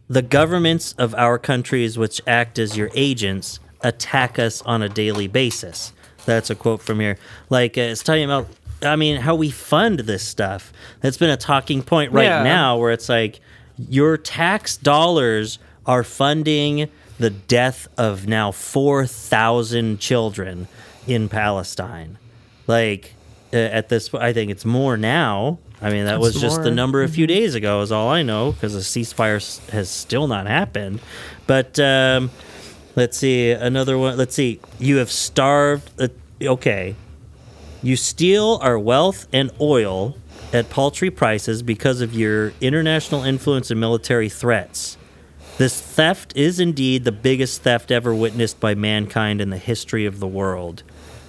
the governments of our countries which act as your agents attack us on a daily basis that's a quote from here like uh, it's talking about i mean how we fund this stuff that's been a talking point right Yeah. now where it's like your tax dollars are funding the death of now 4,000 children in Palestine. Like uh, at this I think it's more now. I mean that was just the number a few days ago is all I know because the ceasefire has still not happened. But um, let's see another one. Let's see. You have starved uh, okay. You steal our wealth and oil at paltry prices because of your international influence and military threats. This theft is indeed the biggest theft ever witnessed by mankind in the history of the world.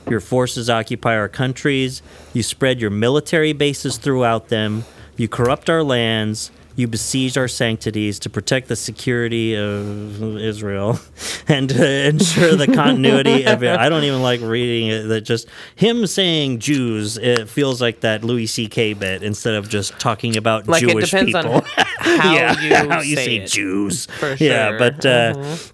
Your forces occupy our countries, you spread your military bases throughout them, you corrupt our lands, you besiege our sanctities to protect the security of Israel and to ensure the continuity of it. I don't even like reading it. That just him saying Jews, it feels like that Louis C.K. bit instead of just talking about like Jewish people. on how yeah, you how you say, say. Jews. For Yeah, but uh, Mhm.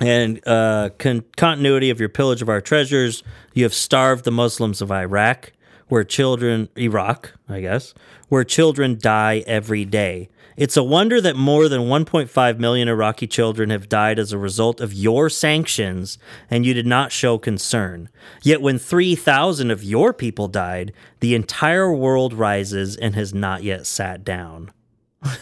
And uh, con- continuity of your pillage of our treasures. You have starved the Muslims of Iraq, where children Iraq, I guess, where children die every day. It's a wonder that more than 1.5 million Iraqi children have died as a result of your sanctions, and you did not show concern. Yet, when 3,000 of your people died, the entire world rises and has not yet sat down.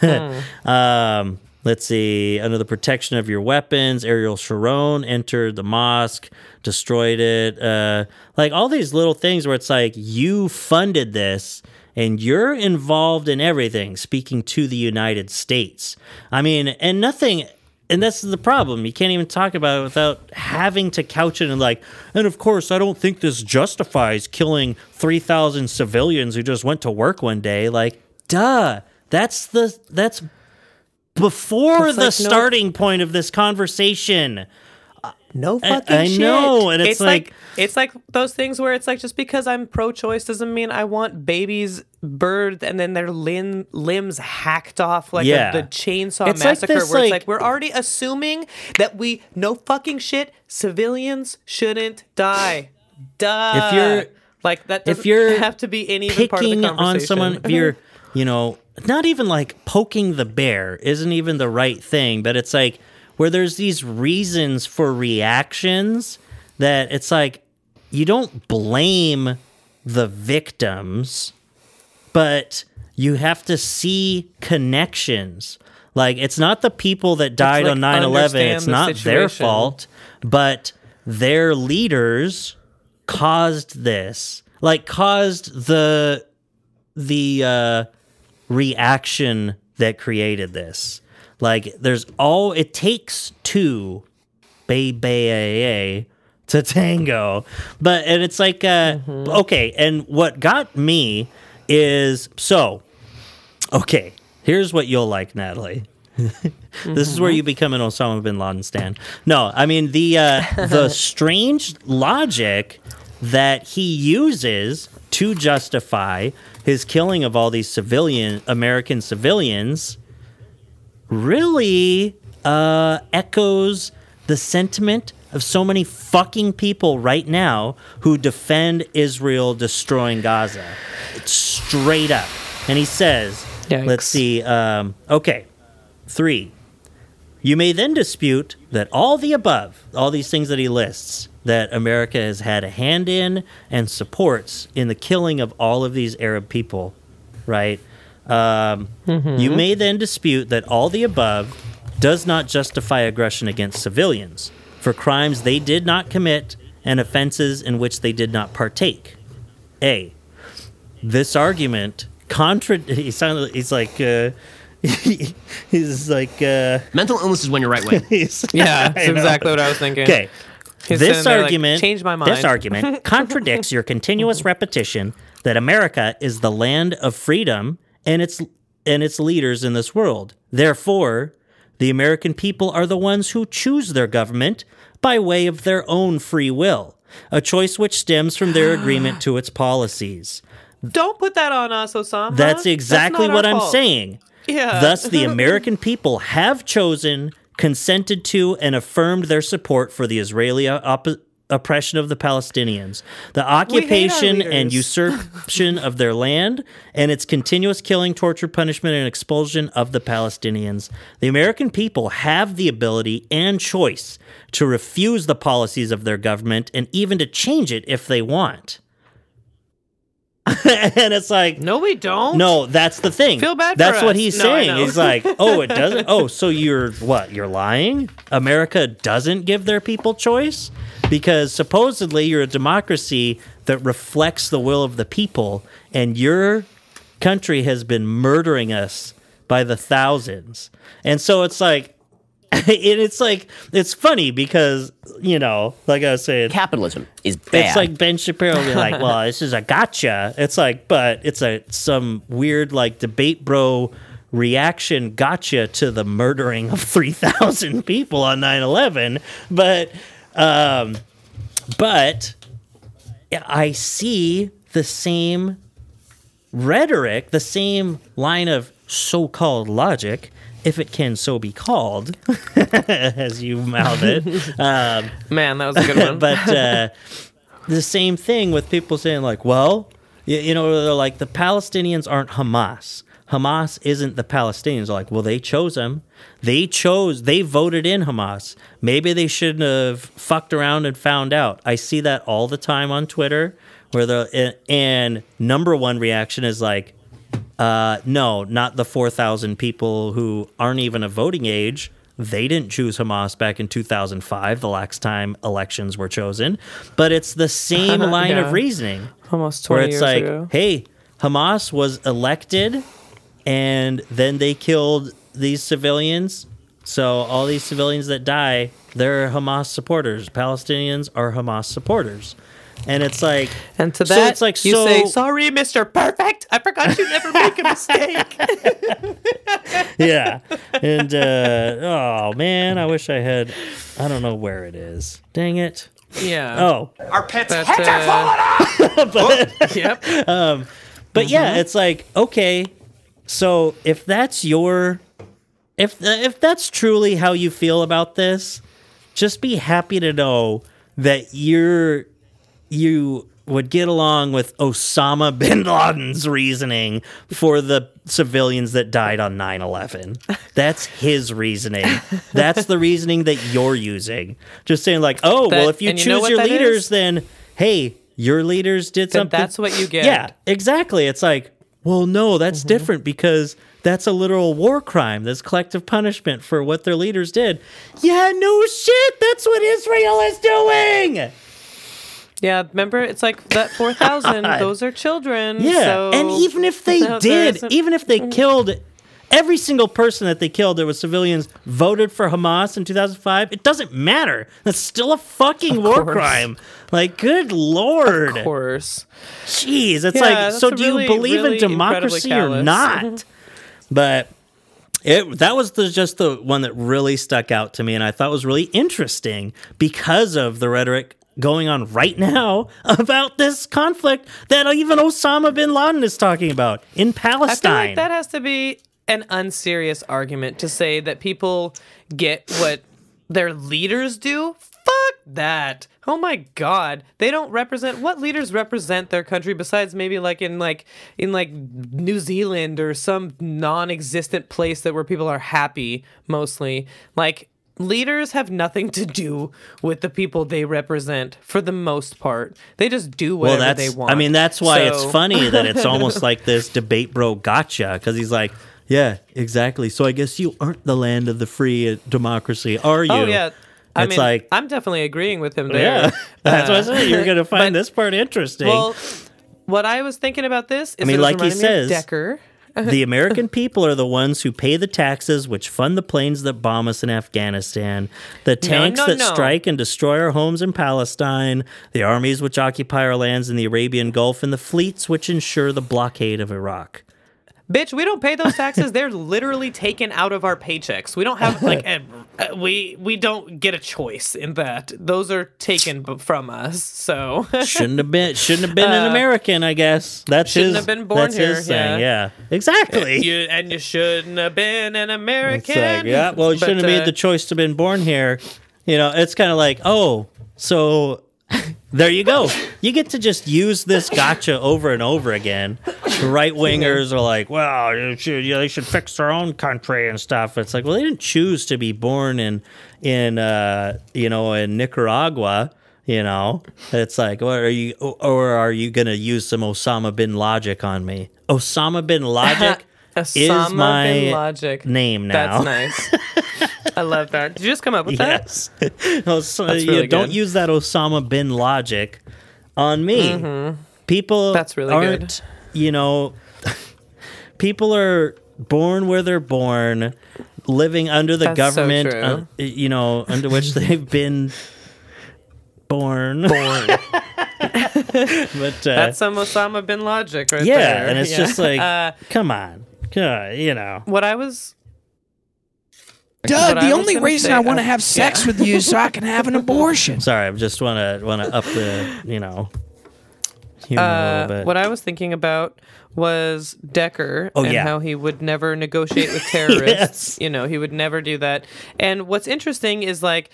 um, let's see. Under the protection of your weapons, Ariel Sharon entered the mosque, destroyed it. Uh, like all these little things where it's like you funded this and you're involved in everything, speaking to the United States. I mean, and nothing. And that's the problem. You can't even talk about it without having to couch it in like, and of course, I don't think this justifies killing 3,000 civilians who just went to work one day. Like, duh. That's the, that's before That's the like, no- starting point of this conversation. Uh, no fucking I shit. know, and it's it's like, like- it's like those things where it's like just because I'm pro-choice doesn't mean I want babies birthed and then their limb limbs hacked off like Yeah. a, the chainsaw It's like massacre. this, where it's like- like we're already assuming that we no fucking shit. Civilians shouldn't die. Duh. If you're- like that, if you're have to be any even part of the picking conversation. on someone if you're you know not even like poking the bear isn't even the right thing but it's like where there's these reasons for reactions that it's like you don't blame the victims but you have to see connections. Like it's not the people that died like, on 9-11 it's the not their fault but their leaders caused this like caused the the uh reaction that created this. Like there's all it takes two A to tango. But and it's like uh okay and what got me is so okay here's what you'll like natalie. This is where you become an Osama bin Laden stan. No, I mean the uh, the strange logic that he uses to justify his killing of all these civilian American civilians really uh, echoes the sentiment of so many fucking people right now who defend Israel destroying Gaza. It's straight up. And he says, Yikes. let's see, um, okay, three. You may then dispute that all the above, all these things that he lists, that America has had a hand in and supports in the killing of all of these Arab people, right? Um, You may then dispute that all the above does not justify aggression against civilians for crimes they did not commit and offenses in which they did not partake. A. This argument contra. He sounded. He's like. Uh, he's like. Uh, Mental illness is when you're right wing. yeah, that's exactly what I was thinking. Okay. This sitting there like, argument "Change my This argument contradicts your continuous repetition that America is the land of freedom and its and its leaders in this world. Therefore, the American people are the ones who choose their government by way of their own free will, a choice which stems from their agreement to its policies. Don't put that on us, Osama. That's exactly not what I'm fault. saying. Yeah. Thus, the American people have chosen, consented to, and affirmed their support for the Israeli op- oppression of the Palestinians, the occupation and usurpation of their land, and its continuous killing, torture, punishment, and expulsion of the Palestinians. The American people have the ability and choice to refuse the policies of their government and even to change it if they want. and it's like, No, we don't. no, that's the thing. Feel bad for That's what us. he's No, saying. He's like, oh, it doesn't. Oh, so you're what? You're lying? America doesn't give their people choice because supposedly you're a democracy that reflects the will of the people, and your country has been murdering us by the thousands. And so it's like, and it's like it's funny because you know, like I was saying, Capitalism is bad. it's like Ben Shapiro will be like, "Well, this is a gotcha." It's like, but it's a some weird like debate bro reaction gotcha to the murdering of 3000 people on 9/11 but um but I see the same rhetoric, the same line of so-called logic, if it can so be called, as you mouth it. Um, Man, that was a good one. but uh, the same thing with people saying like, well, you, you know, they're like the Palestinians aren't Hamas. Hamas isn't the Palestinians. They're like, well, they chose them. They chose. They voted in Hamas. Maybe they shouldn't have fucked around and found out. I see that all the time on Twitter, where the and number one reaction is like, uh, no, not the 4,000 people who aren't even of voting age. They didn't choose Hamas back in 2005, the last time elections were chosen. But it's the same line Yeah. of reasoning Almost 20 where it's like, ago. hey, Hamas was elected, and then they killed these civilians. So all these civilians that die, they're Hamas supporters. Palestinians are Hamas supporters, and it's like, And to that, So that, it's like, you so- say, "Sorry, Mister Perfect. I forgot you never make a mistake." yeah, and uh, oh man, I wish I had. I don't know where it is. Dang it. yeah. Oh, Our pets' But, heads are uh, falling off! Yep. But Mm-hmm. yeah, it's like okay, so if that's your, if if that's truly how you feel about this, just be happy to know that you're you would get along with Osama bin Laden's reasoning for the civilians that died on 9/11. That's his reasoning. That's the reasoning that you're using. Just saying like, "Oh, That- well if you and you know choose your leaders is? then hey, your leaders did Then something that's what you get. Yeah, exactly. It's like, well, no, that's Mm-hmm. different because that's a literal war crime. That's collective punishment for what their leaders did. Yeah, no shit. That's what Israel is doing. Yeah, remember it's like that four thousand. Those are children. Yeah, so- and even if they There did, even if they mm-hmm. killed every single person that they killed that was civilians voted for Hamas in 2005, it doesn't matter. That's still a fucking war course. crime. Like, good lord. of course. Jeez, it's Yeah, like, so do really, you believe really in democracy or not? Mm-hmm. but it that was the, just the one that really stuck out to me, and I thought was really interesting because of the rhetoric going on right now about this conflict that even Osama bin Laden is talking about in I feel Palestine. like that has to be an unserious argument to say that people get what their leaders do. Fuck that. Oh my god. They don't represent what leaders represent their country besides maybe like in like in like New Zealand or some non-existent place that where people are happy mostly. Like leaders have nothing to do with the people they represent for the most part. They just do well, whatever that's they want. I mean that's why it's funny that it's almost like this debate bro gotcha because he's like. Yeah, exactly. So I guess you aren't the land of the free uh, democracy, are you? Oh yeah. I It's mean, like- I'm definitely agreeing with him there. Yeah, that's what I said. You're gonna find but- this part interesting. Well, what I was thinking about this is mean, it was like he reminding me of says- Decker. the American people are the ones who pay the taxes which fund the planes that bomb us in Afghanistan, the tanks no, that no. strike and destroy our homes in Palestine, the armies which occupy our lands in the Arabian Gulf, and the fleets which ensure the blockade of Iraq. Bitch, we don't pay those taxes. They're literally taken out of our paychecks. We don't have like a, uh, we we don't get a choice in that. Those are taken b- from us. So Shouldn't have been. Shouldn't have been an American. I guess that's Uh, shouldn't his. have been born that's here, yeah. Yeah, exactly. you and you shouldn't have been an American. like, yeah, well, you But, shouldn't have uh, made the choice to been born here. You know, it's kind of like, oh, so there you go. You get to just use this gotcha over and over again. Right wingers are like, well, you should, you know, they should fix their own country and stuff. It's like, well, they didn't choose to be born in, in, uh, you know, in Nicaragua. You know, it's like, what are you, or are you to use some Osama bin logic on me? Osama bin logic is Osama my bin Logic. name now. That's nice. I love that. Did you just come up with that? Yes. no, so That's really don't use that Osama bin logic on me. People Mm-hmm. That's really aren't, good. you know, people are born where they're born, living under the That's so government, true. uh, you know, under which they've been born. Born. but uh, That's some Osama bin Logic right yeah, there. and it's Yeah. just like, Uh, come on, uh, you know. what I was Doug, But I the only reason say, I want to uh, have sex with you is so I can have an abortion. Sorry, I just want to want to up the, you know, humor a uh, bit. what I was thinking about was Decker Oh, and yeah. how he would never negotiate with terrorists. Yes. You know, he would never do that. And what's interesting is like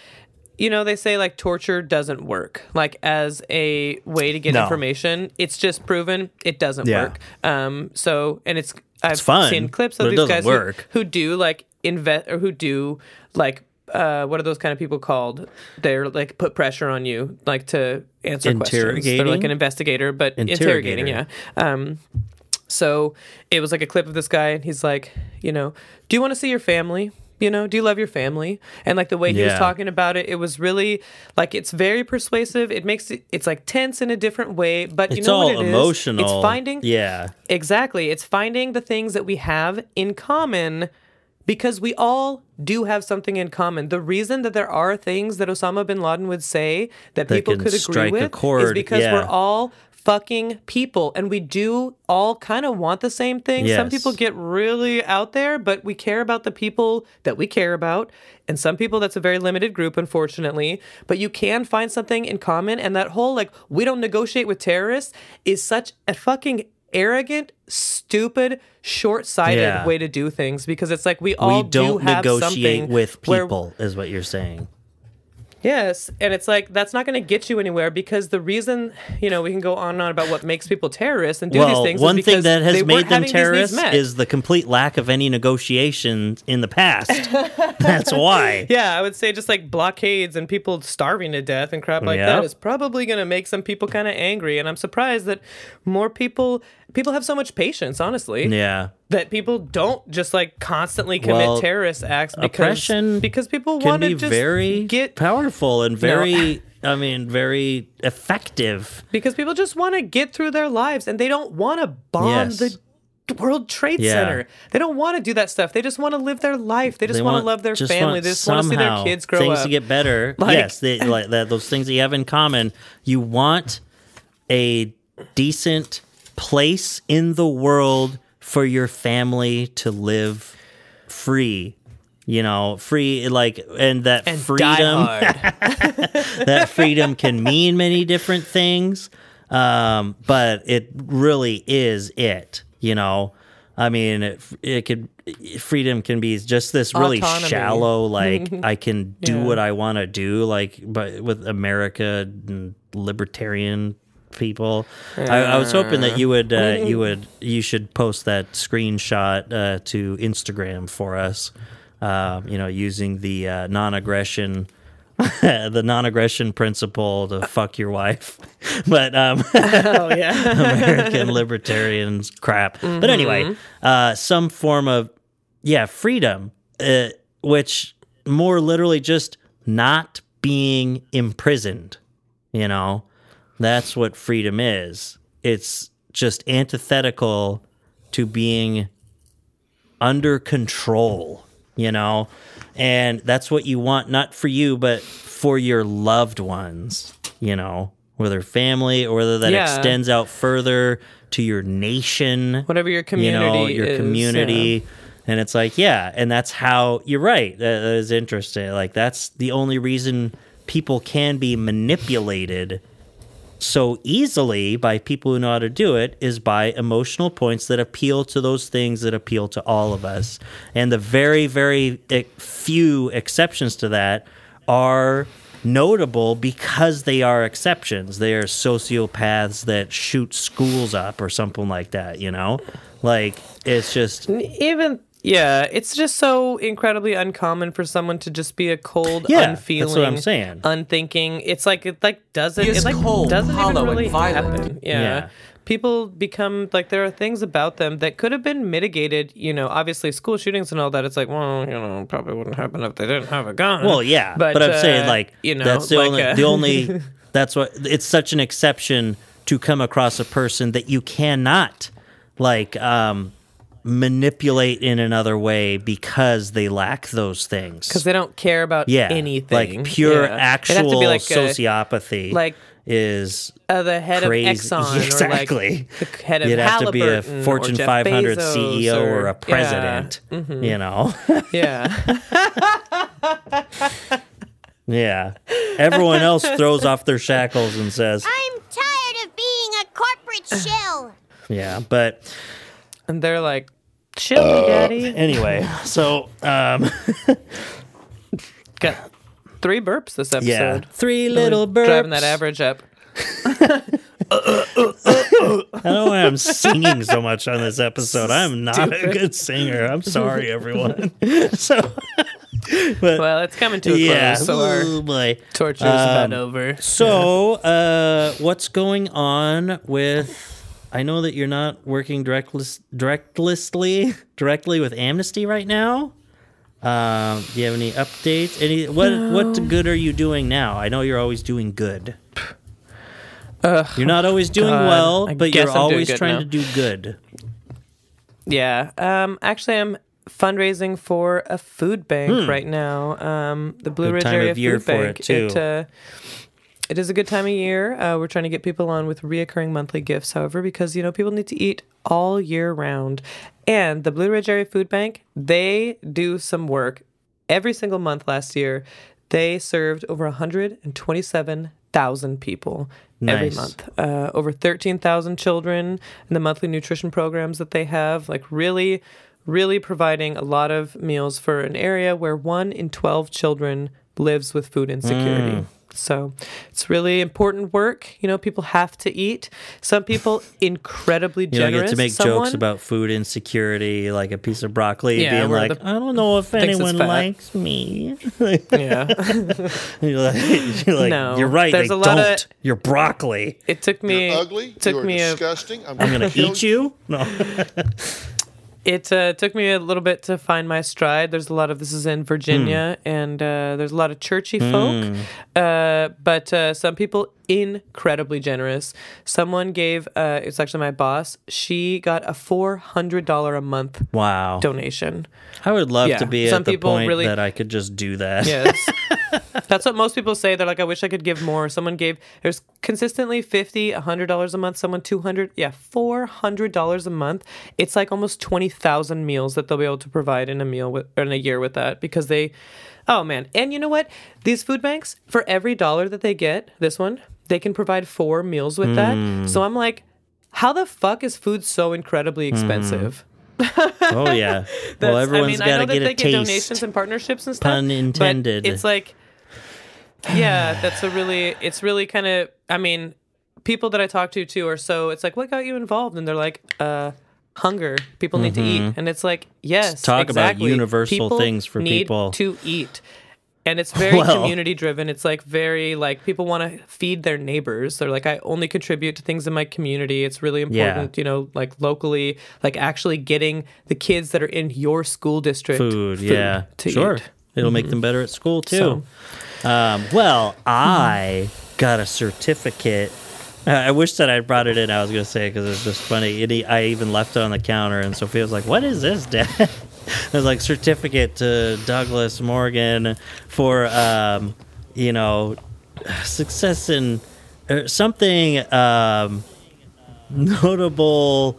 you know, they say like torture doesn't work. Like as a way to get No. information, it's just proven it doesn't Yeah. work. Um so and it's I've fun, seen clips of these guys who, who do like invest or who do like uh, what are those kind of people called? They're like put pressure on you, like to answer questions. They're like an investigator, but interrogating. Yeah. Um, so it was like a clip of this guy, and he's like, you know, do you want to see your family? You know, do you love your family? And like the way he was talking about it, it was really like it's very persuasive. It makes it it's like tense in a different way, but you It's know all what it is? emotional. It's finding Yeah. Exactly. It's finding the things that we have in common because we all do have something in common. The reason that there are things that Osama bin Laden would say that, That people could agree with is because yeah. we're all fucking people and we do all kind of want the same things. Some people get really out there, but we care about the people that we care about. And some people that's a very limited group, unfortunately. But you can find something in common. And that whole like, we don't negotiate with terrorists is such a fucking arrogant, stupid, short-sighted Yeah. way to do things because it's like we all we don't do negotiate with people, is what you're saying. Yes, and it's like that's not going to get you anywhere because the reason, you know, we can go on and on about what makes people terrorists and do these Well, things. one is thing that has made them these terrorists is the complete lack of any negotiations in the past. That's why. Yeah, I would say just like blockades and people starving to death and crap like Yep. that is probably going to make some people kind of angry. And I'm surprised that more people people have so much patience, honestly, Yeah. That people don't just like constantly commit Well, terrorist acts because Oppression because people want to just very get powerful and very, I mean, very effective. because people just want to get through their lives and they don't want to bomb Yes. the World Trade Yeah. Center. They don't want to do that stuff. They just want to live their life. They just They want to love their family. want They just want to see their kids grow things up. Things to get better. Like- yes, they, like that. Those things that you have in common. You want a decent place in the world for your family to live free. You know, free like and that and freedom that freedom can mean many different things um, but it really is it you know i mean it, it could freedom can be just this really Autonomy. shallow like i can do Yeah. what i want to do like but with america and libertarian people. I, I was hoping that you would uh, you would you should post that screenshot uh, to instagram for us. Um, you know using the uh, non-aggression the non-aggression principle to fuck your wife. But um oh yeah. american libertarians crap. But anyway uh some form of yeah freedom uh, which more literally just not being imprisoned you know that's what freedom is it's just antithetical to being under control, you know? And that's what you want, not for you, but for your loved ones, you know, whether family or whether that Yeah. extends out further to your nation, Whatever your you know, community your is, community. And it's like, yeah, and that's how you're right. That, that is interesting. Like, that's the only reason people can be manipulated so easily by people who know how to do it is by emotional points that appeal to those things that appeal to all of us. And the very, very few exceptions to that are notable because they are exceptions. They are sociopaths that shoot schools up or something like that, you know? Like, it's just. Even yeah, it's just so incredibly uncommon for someone to just be a cold, Yeah, that's unfeeling, what I'm saying. unthinking. It's like it like doesn't He it like cold, doesn't hollow, even really happen. Yeah. Yeah. People become like there are things about them that could have been mitigated. You know, obviously school shootings and all that. It's like, well, you know, probably wouldn't happen if they didn't have a gun. Well, yeah, but, I'm saying uh, like you know, that's the like, only uh, the only that's what it's such an exception to come across a person that you cannot like um manipulate in another way because they lack those things. because they don't care about yeah, anything. like pure Yeah. Actual have to be like, sociopathy, like- is uh, the head crazy. of Exxon exactly. or like the head of You'd have to be a or Fortune Jeff 500 Bezos CEO or, a yeah. president, you know. Yeah. yeah, everyone else throws off their shackles and says, I'm tired of being a corporate shell. "Yeah," but and they're like, chill, me, daddy. anyway, so um, Got three burps this episode. yeah, three Really little birds Driving that average up. I don't know why I'm singing so much on this episode. I'm not a good singer. I'm sorry, everyone. so, but Well, it's coming to a yeah, close, so our oh boy. torture is about Um, over. So, uh, what's going on with? I know that you're not working directly, directly, directly with Amnesty right now. Um, do you have any updates? Any what what good are you doing now? I know you're always doing good. you're not always doing God, well, I but you're I'm always trying now. to do good. Yeah. Um, actually, I'm fundraising for a food bank Hmm. right now. Um, the Blue Ridge time Area of year Food for it, Bank. too. uh, it is a good time of year. Uh, we're trying to get people on with reoccurring monthly gifts, however, because you know people need to eat all year round. And the Blue Ridge Area Food Bank, they do some work every single month. Last year, they served over 127,000 people every month uh, over 13,000 children in the monthly nutrition programs that they have. Like, really, really providing a lot of meals for an area where one in 12 children lives with food insecurity. Mm. So it's really important work. You know, people have to eat. Some people incredibly generous. You don't get to make Someone- jokes about food insecurity, like a piece of broccoli Yeah, being where like, the- I don't know if anyone likes me. Yeah. you're like, you're, like, No, "You're right. there's they a lot of- don't. You're broccoli. It took me You're ugly. took you are me disgusting. I'm, I'm gonna eat you. No. It uh, took me a little bit to find my stride. There's a lot of this is in Virginia, and uh, there's a lot of churchy folk, uh, but uh, some people incredibly generous. Someone gave uh, it's actually my boss. She got a four hundred dollar a month Wow. donation. I would love Yeah, to be some at the people point really- that I could just do that. Yes. That's what most people say. They're like, I wish I could give more. Someone gave, there's consistently 50 $100 a month, someone 200 Yeah, $400 a month. It's like almost 20,000 meals that they'll be able to provide in a meal with, or in a year with that because they, oh man. And you know what? These food banks, for every dollar that they get, this one, they can provide four meals with that. So mm. I'm like, how the fuck is food so incredibly mm-hmm. expensive? Oh yeah. well, everyone's I got mean, I to know that get they a get taste. donations and partnerships and stuff. Pun but intended. it's like, yeah, that's a really, it's really kind of. I mean, people that I talk to too are so. It's like, what got you involved? And they're like, uh, hunger. People need to eat, and it's like, yes, Mm-hmm. Talk about universal People things for need people. to eat. And it's very Well- community driven. It's like very like people want to feed their neighbors. They're like, I only contribute to things in my community. It's really important, you know, like locally, like actually getting the kids that are in your school district food, yeah. to sure. eat. It'll make them better at school too. Um, well, I got a certificate. I wish that I brought it in. I was going to say because it's just funny. It, I even left it on the counter, and Sophia was like, "What is this, Dad?" was like certificate to Douglas Morgan for, um, you know, success in or something um, notable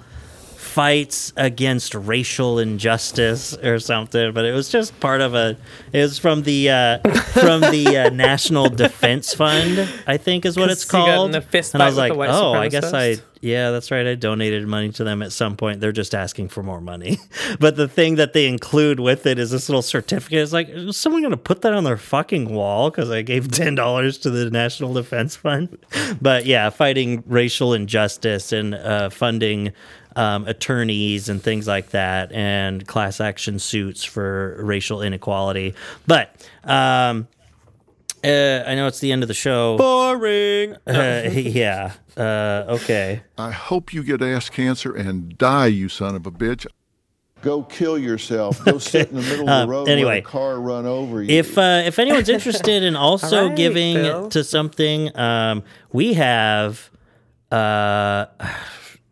fights against racial injustice or something but it was just part of a it was from the uh from the uh, national defense fund i think is what it's you got in called and i was like oh i guess i? Yeah that's right. I donated money to them at some point. They're just asking for more money. But the thing that they include with it is this little certificate. It's like is someone gonna put that on their fucking wall? Because i gave $10 to the national defense fund. But yeah fighting racial injustice and uh, funding um, attorneys and things like that, and class action suits for racial inequality. But um, uh, I know it's the end of the show. Boring. Uh, yeah. Uh, okay. I hope you get ass cancer and die, you son of a bitch. Go kill yourself. Go sit in the middle of Um, the road anyway, and let a car run over you. If uh, if anyone's interested in also All right, giving Phil. to something, um, we have. Uh,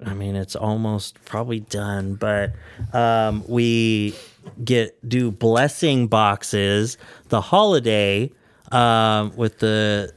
I mean, it's almost probably done, but um, we get do blessing boxes the holiday um, with the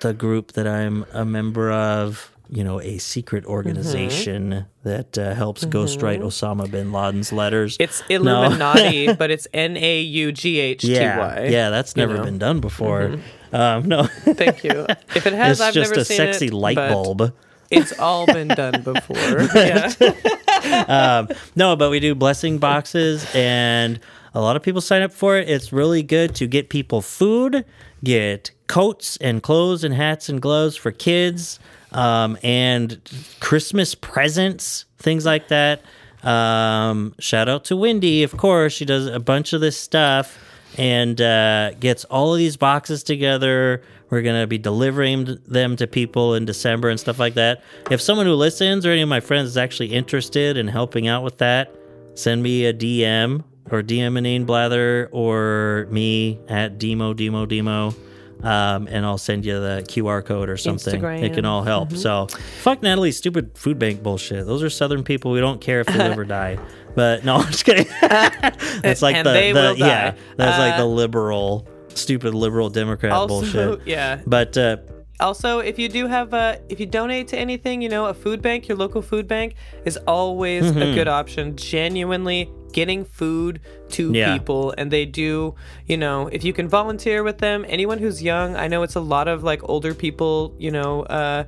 the group that I'm a member of. You know, a secret organization that uh, helps ghostwrite Osama bin Laden's letters. It's No. Illuminati, but it's N A U G H T Y. Yeah, that's you never know. been done before. Um, no, Thank you. If it has, it's I've just never a seen sexy it, light bulb. It's all been done before. yeah. No, but we do blessing boxes, and a lot of people sign up for it. It's really good to get people food, get coats and clothes and hats and gloves for kids, um, and Christmas presents, things like that. Um, shout out to Wendy, of course. She does a bunch of this stuff and uh, gets all of these boxes together. We're going to be delivering them to people in December and stuff like that. If someone who listens or any of my friends is actually interested in helping out with that, send me a DM or DM Inane Blather or me at Demo Demo Demo. Um, and I'll send you the QR code or something. It can all help. So, fuck Natalie's stupid food bank bullshit. Those are Southern people. We don't care if they live or die. But no, I'm just kidding. That's like the, the yeah. That's like the Uh, liberal, stupid liberal Democrat Also, bullshit. yeah. But uh, Also, if you do have a, if you donate to anything, you know, a food bank, your local food bank is always Mm-hmm. a good option. Genuinely getting food to Yeah. people, and they do, you know, if you can volunteer with them, anyone who's young, I know it's a lot of like older people, you know, uh,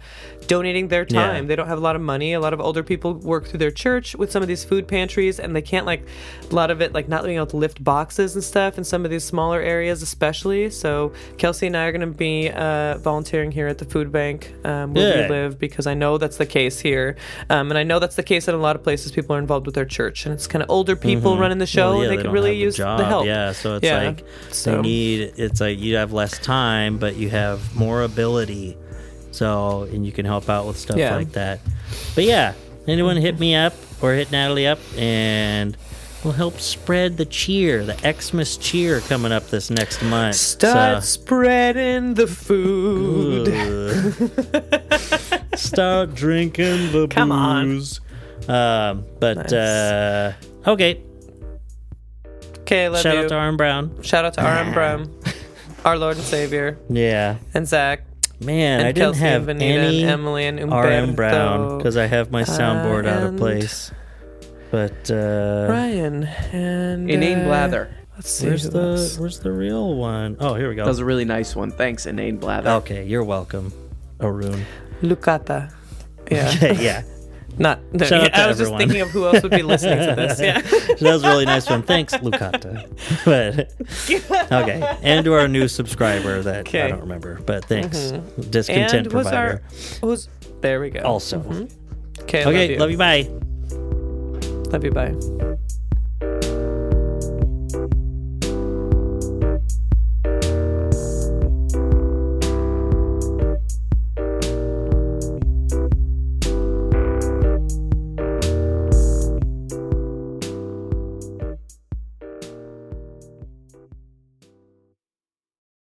donating their Yeah. time. They don't have a lot of money. A lot of older people work through their church with some of these food pantries, and they can't like a lot of it like not being able to lift boxes and stuff in some of these smaller areas, especially. So Kelsey and I are going to be uh, volunteering here at the food bank um, where Good. we live because I know that's the case here, um, and I know that's the case in a lot of places. People are involved with their church, and it's kind of older people running the show, Well, yeah, and they, they could really use the help. Yeah, so it's Yeah. like they need. It's like you have less time, but you have more ability. So and you can help out with stuff Yeah. like that. But yeah, anyone hit me up or hit Natalie up, and we'll help spread the cheer, the Xmas cheer coming up this next month. Start So- spreading the food. Start drinking the Come on. booze. Um, but Nice. uh, okay. Okay, love Shout you. out to Arm Brown. Shout out to RM Brown, our Lord and Savior, Yeah, and Zach, man, and I didn't Kelsey have and Vanita any and Emily and RM Umberto. Brown because I have my soundboard out of and place. But uh, Ryan and Inane uh, Blather. Let's see where's who the else. where's the real one? Oh, here we go. That was a really nice one. Thanks, Inane Blather. okay, you're welcome, Arun. Lucata. Yeah, Okay, yeah, not. No, Shout out yeah, to I was everyone. just thinking of who else would be listening to this. Yeah. that was a really nice one. Thanks, Lucata. But okay, and to our new subscriber that I don't remember, but thanks, mm-hmm. discontent and who's provider. our? Who's? There we go. Also, mm-hmm. Okay. okay, love you. Bye. Love you. Bye.